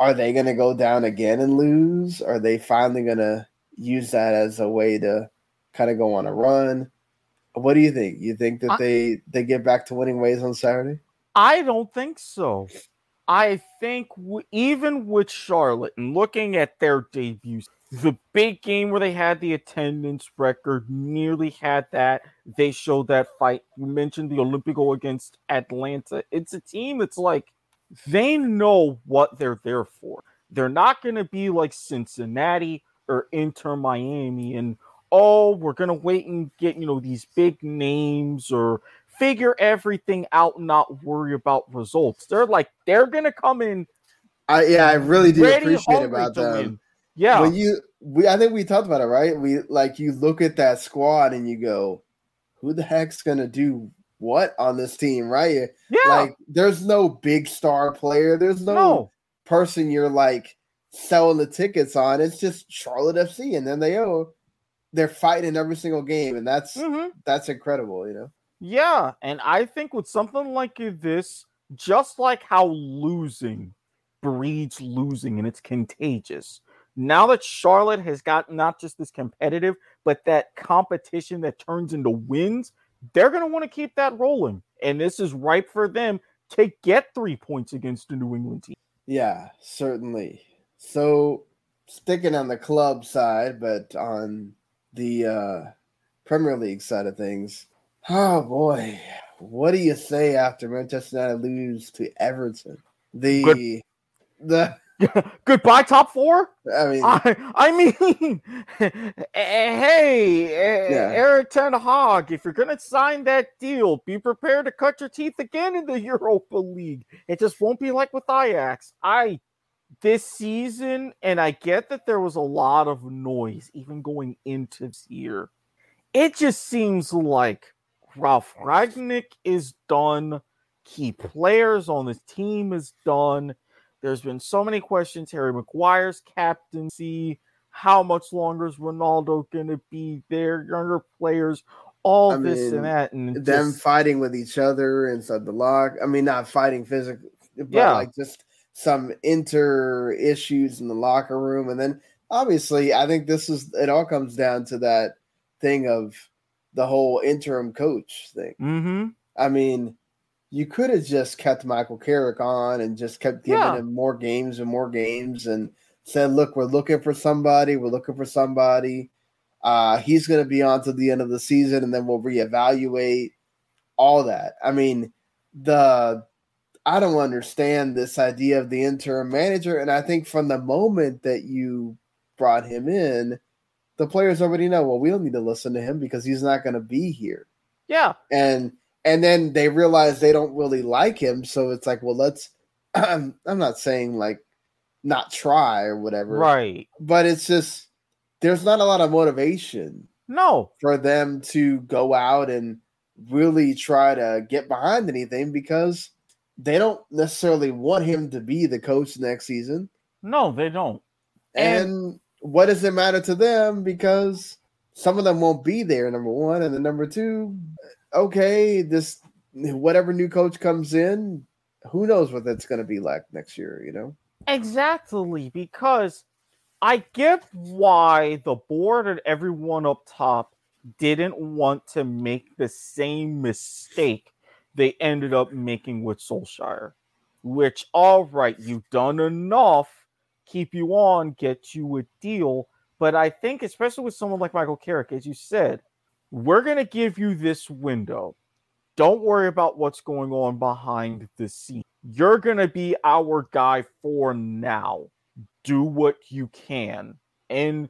are they going to go down again and lose? Are they finally going to use that as a way to kind of go on a run? What do you think? You think that I, they they get back to winning ways on Saturday? I don't think so. I think w- even with Charlotte and looking at their debuts, the big game where they had the attendance record nearly had that. They showed that fight. You mentioned the Olympico against Atlanta. It's a team that's like they know what they're there for. They're not going to be like Cincinnati or Inter Miami and oh, we're going to wait and get, you know, these big names or figure everything out and not worry about results. They're like they're going to come in I yeah, I really do appreciate about them. Yeah. When you we I think we talked about it, right? We like you look at that squad and you go, who the heck's gonna do what on this team, right? Yeah. Like there's no big star player, there's no, no. person you're like selling the tickets on. It's just Charlotte FC, and then they oh they're fighting every single game, and that's mm-hmm. that's incredible, you know. Yeah, and I think with something like this, just like how losing breeds losing and it's contagious now that Charlotte has got not just this competitive, but that competition that turns into wins, they're going to want to keep that rolling. And this is ripe for them to get three points against the New England team. Yeah, certainly. So sticking on the club side, but on the uh, Premier League side of things. Oh boy, what do you say after Manchester United lose to Everton? The Good. the Goodbye, top four. I mean, I, I mean, eh, eh, hey, eh, yeah. Erik Ten Hag, if you're gonna sign that deal, be prepared to cut your teeth again in the Europa League. It just won't be like with Ajax. I this season, and I get that there was a lot of noise even going into this year. It just seems like Ralf Rangnick is done. Key players on this team is done there's been so many questions. Harry Maguire's captaincy. How much longer is Ronaldo going to be there? Younger players, all I this mean, and that, and them just, fighting with each other inside the lock. I mean, not fighting physically, but yeah. like just some inter issues in the locker room. And then obviously, I think this is it. All comes down to that thing of the whole interim coach thing. Mm-hmm. I mean, you could have just kept Michael Carrick on and just kept giving yeah. him more games and more games and said, "Look, we're looking for somebody. We're looking for somebody. Uh, he's going to be on to the end of the season, and then we'll reevaluate all that." I mean, the I don't understand this idea of the interim manager, and I think from the moment that you brought him in, the players already know. Well, we don't need to listen to him because he's not going to be here. Yeah, and and then they realize they don't really like him so it's like well let's i'm not saying like not try or whatever. Right. But it's just there's not a lot of motivation no. for them to go out and really try to get behind anything because they don't necessarily want him to be the coach next season. No they don't. And, and what does it matter to them because some of them won't be there number one and then number two okay, this whatever new coach comes in, who knows what that's going to be like next year, you know? Exactly, because I get why the board and everyone up top didn't want to make the same mistake they ended up making with Solskjaer. Which, all right, you've done enough, keep you on, get you a deal. But I think, especially with someone like Michael Carrick, as you said, we're going to give you this window. Don't worry about what's going on behind the scene. You're going to be our guy for now. Do what you can. And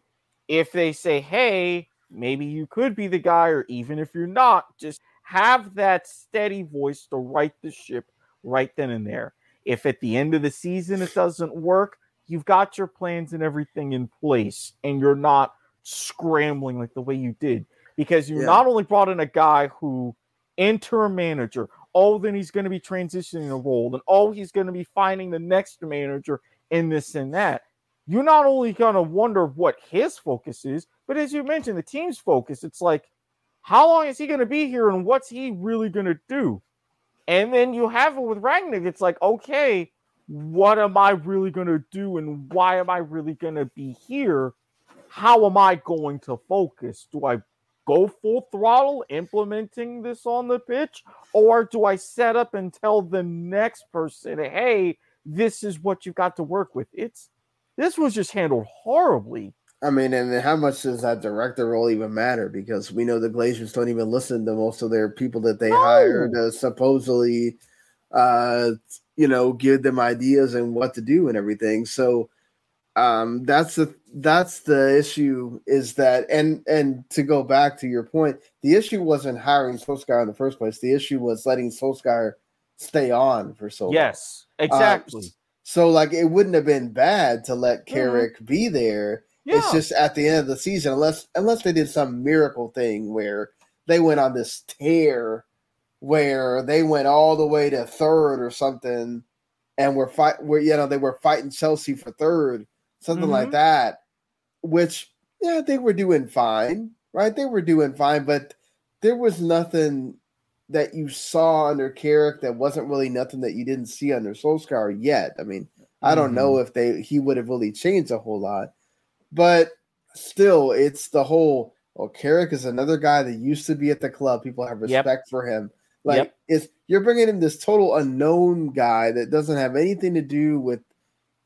if they say, hey, maybe you could be the guy, or even if you're not, just have that steady voice to right the ship right then and there. If at the end of the season it doesn't work, you've got your plans and everything in place, and you're not scrambling like the way you did because you yeah. not only brought in a guy who interim manager, oh, then he's going to be transitioning a role, and oh, he's going to be finding the next manager in this and that. You're not only going to wonder what his focus is, but as you mentioned, the team's focus. It's like, how long is he going to be here, and what's he really going to do? And then you have it with Rangnick. It's like, okay, what am I really going to do, and why am I really going to be here? How am I going to focus? Do I go full throttle implementing this on the pitch? Or do I set up and tell the next person, hey, this is what you've got to work with? It's this was just handled horribly. I mean, and how much does that director role even matter? Because we know the Glazers don't even listen to most of their people that they hire to supposedly, uh, you know, give them ideas and what to do and everything. So, um, that's the that's the issue is that and and to go back to your point, the issue wasn't hiring Solskjaer in the first place. The issue was letting Solskjaer stay on for so long. Yes, exactly. Um, so like it wouldn't have been bad to let mm-hmm. Carrick mm-hmm. be there. Yeah. It's just at the end of the season, unless unless they did some miracle thing where they went on this tear where they went all the way to third or something and were fight where you know they were fighting Chelsea for third something mm-hmm. like that. Which yeah, they were doing fine, right? They were doing fine, but there was nothing that you saw under Carrick that wasn't really nothing that you didn't see under Solskjaer yet. I mean, I don't mm-hmm. know if they he would have really changed a whole lot, but still, it's the whole. Well, Carrick is another guy that used to be at the club. People have respect yep. for him. Like, yep. it's you're bringing in this total unknown guy that doesn't have anything to do with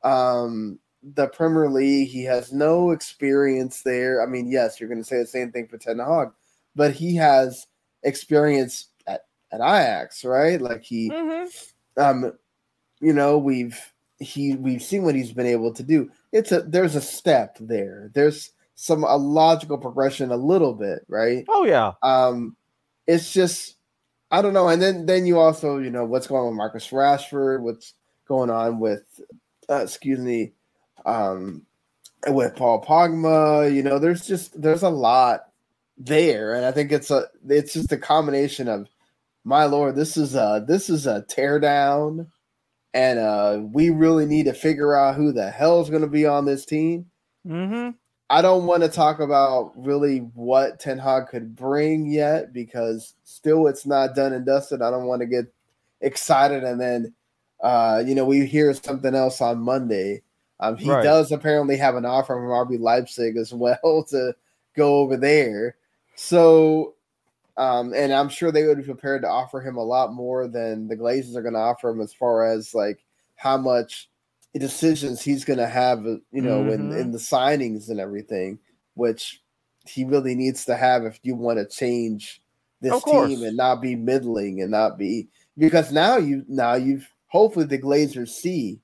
um the Premier League. He has no experience there. I mean, yes, you're going to say the same thing for Ten Hag, but he has experience at, at Ajax, right? Like he, mm-hmm. um, you know, we've he we've seen what he's been able to do. It's a there's a step there. There's some a logical progression a little bit, right? Oh yeah. Um, it's just I don't know. And then then you also you know what's going on with Marcus Rashford, what's going on with uh, excuse me, um, with Paul Pogba. You know, there's just there's a lot there, and I think it's a it's just a combination of my lord, this is a this is a teardown, and uh, we really need to figure out who the hell is going to be on this team. Mm-hmm. I don't want to talk about really what Ten Hag could bring yet because still it's not done and dusted. I don't want to get excited and then uh, you know we hear something else on Monday. Um, he right. does apparently have an offer from RB Leipzig as well to go over there. So, um, and I'm sure they would be prepared to offer him a lot more than the Glazers are going to offer him as far as like how much decisions he's going to have, uh, you know, mm-hmm. in, in the signings and everything, which he really needs to have if you want to change this team and not be middling and not be because now you now you've hopefully the Glazers see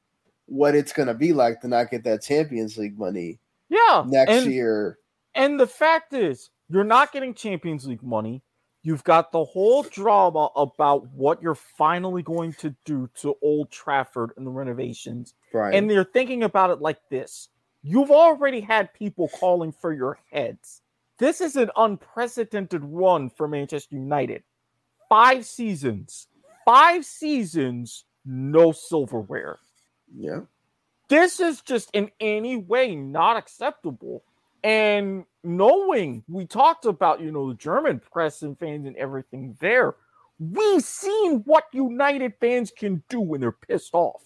what it's going to be like to not get that Champions League money. Yeah, next and, year. And the fact is, you're not getting Champions League money. You've got the whole drama about what you're finally going to do to Old Trafford and the renovations. Right. And they're thinking about it like this you've already had people calling for your heads. This is an unprecedented run for Manchester United. Five seasons, five seasons, no silverware. Yeah. This is just in any way not acceptable. And knowing we talked about, you know, the German press and fans and everything there, we've seen what United fans can do when they're pissed off.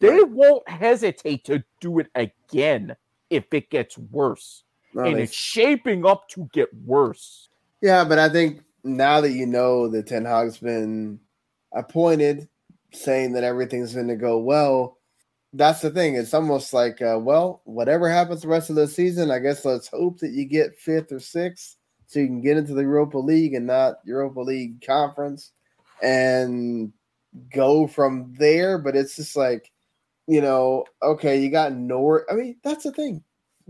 They won't hesitate to do it again if it gets worse. No, and it's shaping up to get worse. Yeah, but I think now that you know that Ten Hag's been appointed, saying that everything's going to go well, that's the thing. It's almost like, uh, well, whatever happens the rest of the season, I guess let's hope that you get fifth or sixth so you can get into the Europa League and not Europa League conference and go from there. But it's just like, you know, okay, you got Norwich. I mean, that's the thing.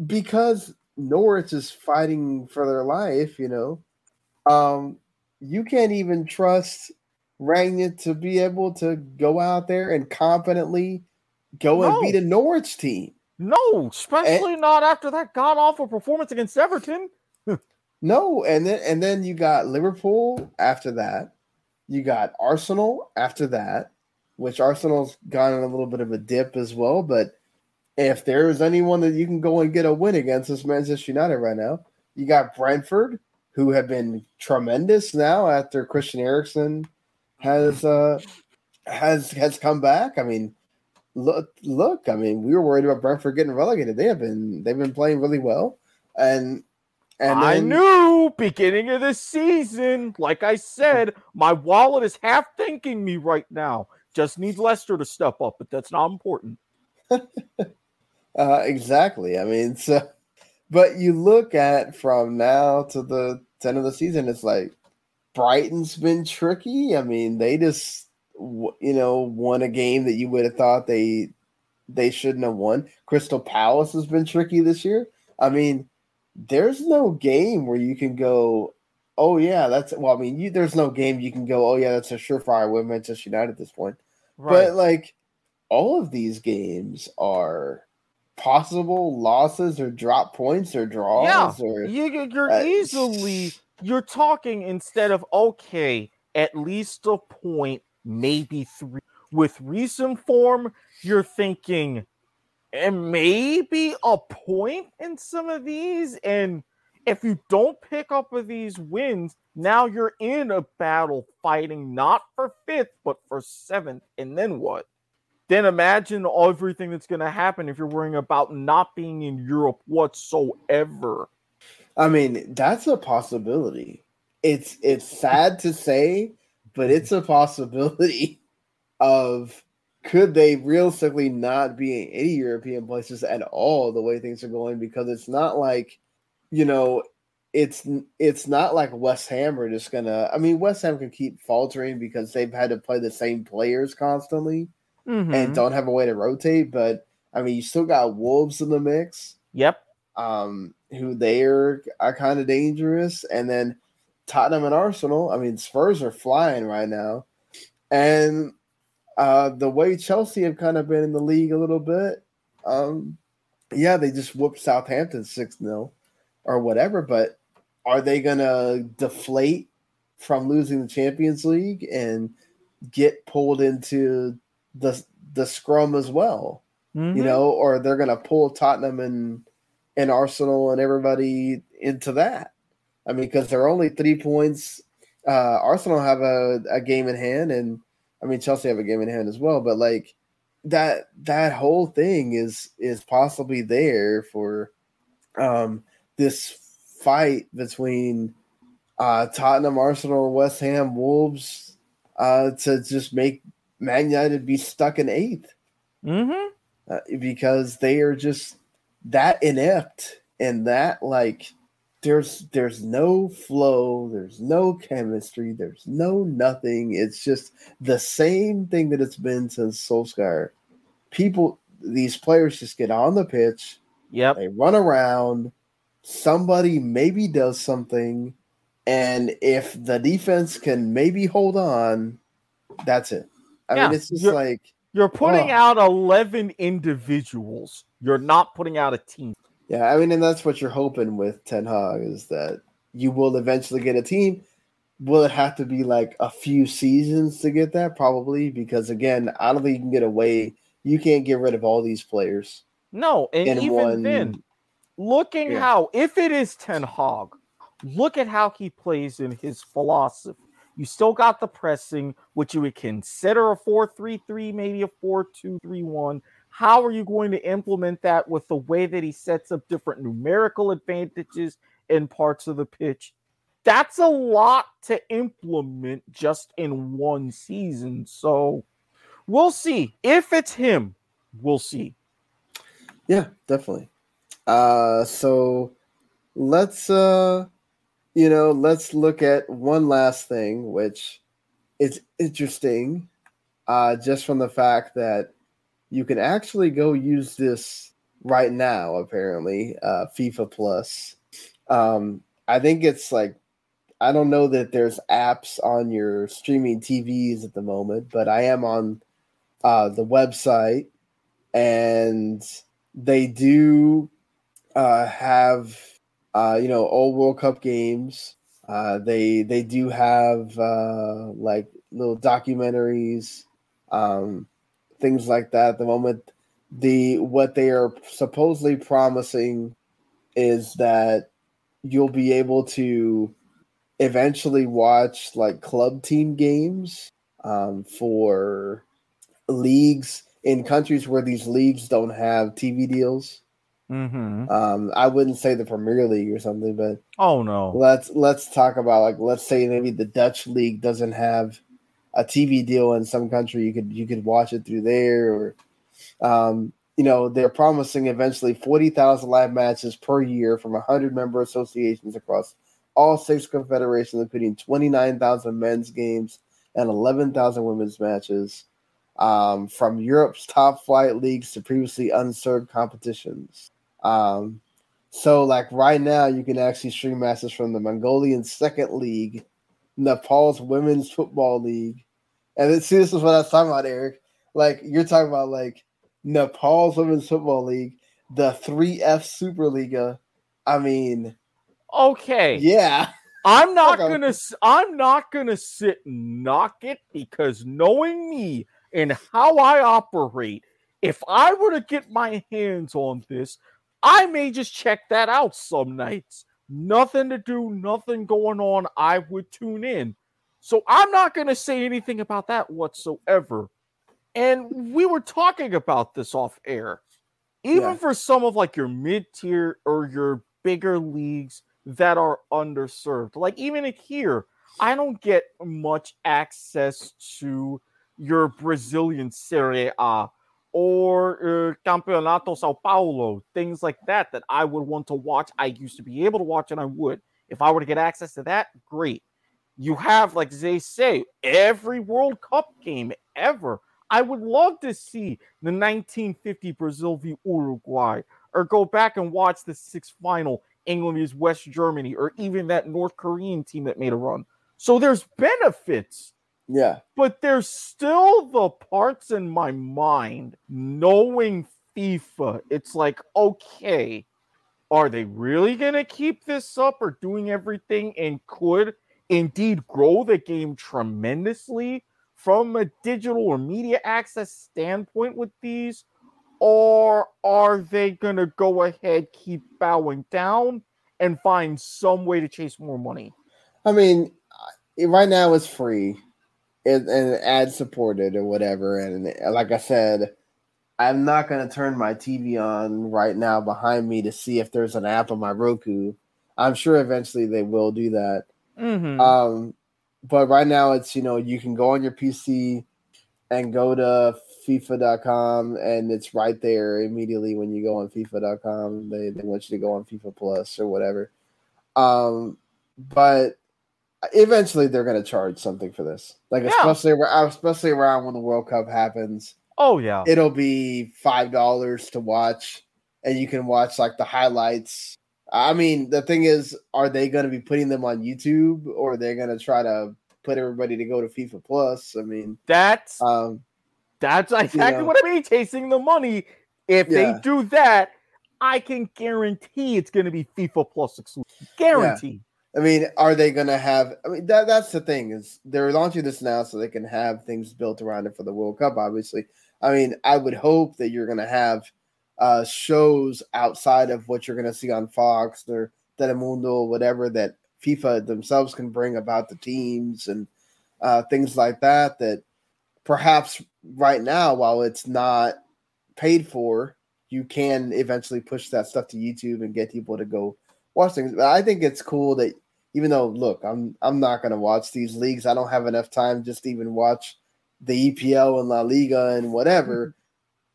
Because Norwich is fighting for their life, you know, um, you can't even trust Rangnick to be able to go out there and confidently go no. and beat a Norwich team. No, especially and, not after that god awful performance against Everton. no, and then and then you got Liverpool after that. You got Arsenal after that, which Arsenal's gone in a little bit of a dip as well. But if there is anyone that you can go and get a win against, it's Manchester United right now. You got Brentford, who have been tremendous now after Christian Eriksen has uh has has come back. I mean, look, look. I mean, we were worried about Brentford getting relegated. They have been they've been playing really well, and and I knew beginning of the season, like I said, my wallet is half thanking me right now. Just needs Leicester to step up, but that's not important. uh, exactly. I mean, so, but you look at from now to the end of the season, it's like Brighton's been tricky. I mean, they just you know, won a game that you would have thought they they shouldn't have won. Crystal Palace has been tricky this year. I mean, there's no game where you can go, oh yeah, that's well. I mean, you, there's no game you can go, oh yeah, that's a surefire win Manchester United at this point. Right. But like, all of these games are possible losses or drop points or draws. Yeah, or, you, you're uh, easily you're talking instead of okay, at least a point maybe three. With recent form, you're thinking, and maybe a point in some of these. And if you don't pick up with these wins, now you're in a battle fighting not for fifth, but for seventh. And then what? Then imagine everything that's going to happen if you're worrying about not being in Europe whatsoever. I mean, that's a possibility. It's it's sad to say, but it's a possibility of could they realistically not be in any European places at all the way things are going? Because it's not like, you know, it's it's not like West Ham are just gonna. I mean, West Ham can keep faltering because they've had to play the same players constantly mm-hmm. and don't have a way to rotate. But I mean, you still got Wolves in the mix. Yep. Um, who they are, are kind of dangerous, and then Tottenham and Arsenal. I mean, Spurs are flying right now, and uh, the way Chelsea have kind of been in the league a little bit. Um, yeah, they just whooped Southampton six 0 or whatever, but are they going to deflate from losing the Champions League and get pulled into the the scrum as well? Mm-hmm. You know, or they're going to pull Tottenham and and Arsenal and everybody into that. I mean, because they're only three points. Uh, Arsenal have a, a game in hand, and I mean Chelsea have a game in hand as well. But like that that whole thing is is possibly there for um, this fight between uh, Tottenham, Arsenal, West Ham, Wolves uh, to just make Man United be stuck in 8th mm-hmm. uh, because they are just that inept and that like there's there's no flow, there's no chemistry, there's no nothing. It's just the same thing that it's been since Solskjaer. People, these players just get on the pitch. Yep. They run around somebody maybe does something, and if the defense can maybe hold on, that's it. I yeah, mean, it's just you're, like you're putting oh. out eleven individuals. You're not putting out a team. Yeah, I mean, and that's what you're hoping with Ten Hag is that you will eventually get a team. Will it have to be like a few seasons to get that? Probably, because again, I don't think you can get away. You can't get rid of all these players. No, and even one, then, looking yeah. how if it is Ten Hag, look at how he plays in his philosophy. You still got the pressing, which you would consider a 4-3-3, maybe a 4-2-3-1. How are you going to implement that with the way that he sets up different numerical advantages in parts of the pitch? That's a lot to implement just in one season. So we'll see. If it's him, we'll see. Yeah, definitely. Uh, so let's uh, you know, let's look at one last thing, which is interesting, uh, just from the fact that you can actually go use this right now. Apparently, uh, FIFA Plus. Um, I think it's like I don't know that there's apps on your streaming TVs at the moment, but I am on uh, the website, and they do uh, have uh, you know old World Cup games. Uh, they they do have uh, like little documentaries, um, things like that. At the moment, the what they are supposedly promising is that you'll be able to eventually watch like club team games um, for leagues in countries where these leagues don't have TV deals. Mm-hmm. Um, I wouldn't say the Premier League or something, but oh no, let's let's talk about like let's say maybe the Dutch league doesn't have a TV deal in some country. You could you could watch it through there, or um, you know they're promising eventually forty thousand live matches per year from hundred member associations across all six confederations, including twenty nine thousand men's games and eleven thousand women's matches. Um, from Europe's top flight leagues to previously unserved competitions. Um, so like right now, you can actually stream matches from the Mongolian Second League, Nepal's Women's Football League, and then see this is what I was talking about, Eric. Like you're talking about like Nepal's Women's Football League, the 3F Superliga. I mean, okay, yeah. I'm not okay. gonna. I'm not gonna sit and knock it because knowing me and how I operate, if I were to get my hands on this, I may just check that out some nights. Nothing to do, nothing going on. I would tune in. So I'm not going to say anything about that whatsoever. And we were talking about this off air. Even yeah. for some of like your mid tier or your bigger leagues that are underserved, like even here, I don't get much access to your Brazilian Serie A or uh, Campeonato Sao Paulo, things like that that I would want to watch. I used to be able to watch, and I would. If I were to get access to that, great. You have, like they say, every World Cup game ever. I would love to see the 1950 Brazil v Uruguay, or go back and watch the sixth final England vs West Germany, or even that North Korean team that made a run. So there's benefits yeah. But there's still the parts in my mind knowing FIFA. It's like, okay, are they really going to keep this up or doing everything and could indeed grow the game tremendously from a digital or media access standpoint with these? Or are they going to go ahead, keep bowing down, and find some way to chase more money? I mean, right now it's free and, ad supported or whatever. And like I said, I'm not going to turn my TV on right now behind me to see if there's an app on my Roku. I'm sure eventually they will do that. Mm-hmm. Um, but right now it's you know you can go on your PC and go to FIFA.com and it's right there immediately when you go on FIFA.com. They they want you to go on FIFA Plus or whatever. Um, but eventually they're going to charge something for this. Like yeah. especially especially around when the World Cup happens. Oh yeah, it'll be five dollars to watch, and you can watch like the highlights. I mean, the thing is, are they going to be putting them on YouTube, or are they going to try to put everybody to go to FIFA Plus? I mean, that's um, that's exactly you know, what I mean. Chasing the money. If yeah. they do that, I can guarantee it's going to be FIFA Plus exclusive. Guaranteed. I mean, are they going to have? I mean, that that's the thing is they're launching this now so they can have things built around it for the World Cup. Obviously, I mean, I would hope that you're going to have uh, shows outside of what you're going to see on Fox or Telemundo, or whatever that FIFA themselves can bring about the teams and uh, things like that. That perhaps right now, while it's not paid for, you can eventually push that stuff to YouTube and get people to go watch things. But I think it's cool that even though look, I'm I'm not gonna watch these leagues. I don't have enough time just to even watch the EPL and La Liga and whatever.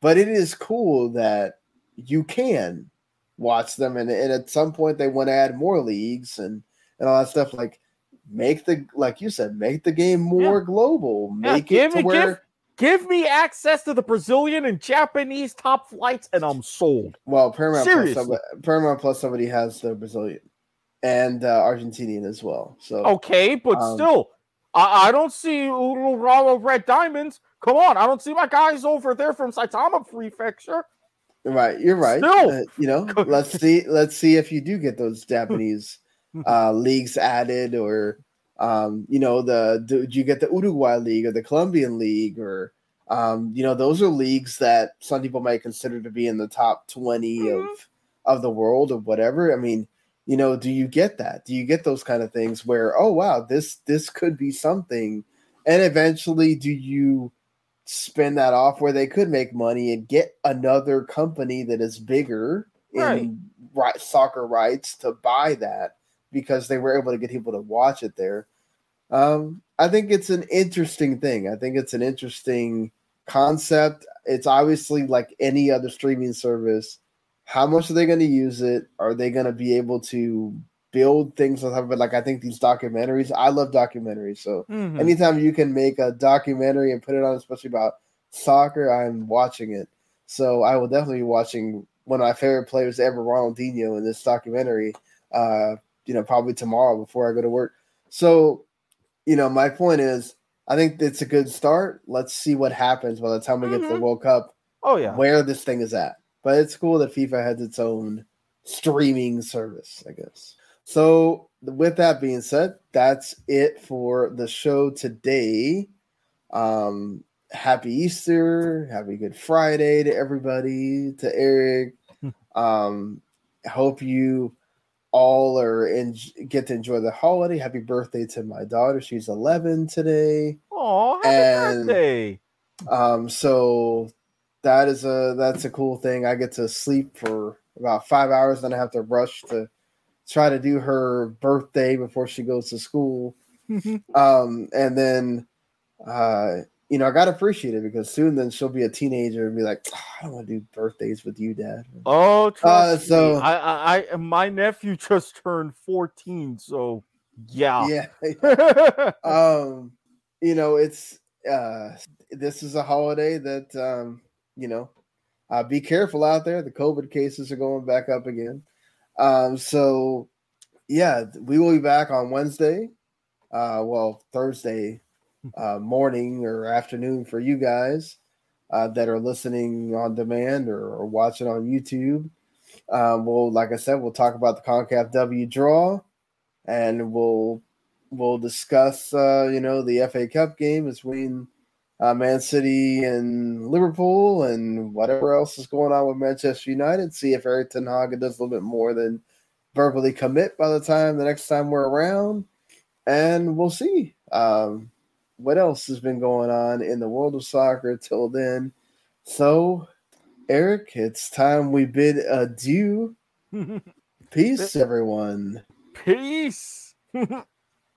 But it is cool that you can watch them and, and at some point they want to add more leagues and, and all that stuff. Like make the like you said, make the game more yeah. global. Make yeah, it to where give, Give me access to the Brazilian and Japanese top flights, and I'm sold. Well, Paramount Plus, somebody, Paramount Plus, somebody has the Brazilian and uh, Argentinian as well. So okay, but um, still, I, I, don't see Urawa Red Diamonds. Come on, I don't see my guys over there from Saitama Prefecture. Right, you're right. Still, uh, you know, let's see, let's see if you do get those Japanese uh, leagues added or um, you know, the do you get the Uruguay League or the Colombian League or um, you know, those are leagues that some people might consider to be in the top 20 mm-hmm. of of the world or whatever. I mean, you know, do you get that? Do you get those kind of things where, oh wow, this this could be something, and eventually, do you spin that off where they could make money and get another company that is bigger right. in right, soccer rights to buy that because they were able to get people to watch it there. Um, I think it's an interesting thing. I think it's an interesting concept. It's obviously like any other streaming service. How much are they going to use it? Are they going to be able to build things on top of it? Like I think these documentaries. I love documentaries, so mm-hmm. anytime you can make a documentary and put it on, especially about soccer, I'm watching it. So I will definitely be watching one of my favorite players ever, Ronaldinho, in this documentary. Uh, you know, probably tomorrow before I go to work. So, you know, my point is, I think it's a good start. Let's see what happens by the time we mm-hmm. get to the mm-hmm. World Cup. Oh yeah, where this thing is at. But it's cool that FIFA has its own streaming service, I guess. So, with that being said, that's it for the show today. Um, happy Easter, happy Good Friday to everybody, to Eric. um, hope you all are in get to enjoy the holiday. Happy birthday to my daughter. She's 11 today. Oh, happy and, birthday. Um, so that is a that's a cool thing. I get to sleep for about five hours, then I have to rush to try to do her birthday before she goes to school. um, and then uh, you know, I gotta appreciate it because soon then she'll be a teenager and be like, oh, I don't want to do birthdays with you, Dad. Oh, uh, so I, I, I, my nephew just turned fourteen, so yeah, yeah. um, you know, it's uh, this is a holiday that um, you know, uh, be careful out there. The COVID cases are going back up again. Um, so yeah, we will be back on Wednesday. Uh, well, Thursday uh, morning or afternoon for you guys uh, that are listening on demand or, or watching on YouTube. Um, we'll, like I said, we'll talk about the Concacaf W draw, and we'll we'll discuss, uh, you know, the FA Cup game between uh, Man City and Liverpool, and whatever else is going on with Manchester United. See if Erik Ten Hag does a little bit more than verbally commit by the time the next time we're around, and we'll see. Um, what else has been going on in the world of soccer till then. So, Eric, it's time we bid adieu. Peace, everyone. Peace.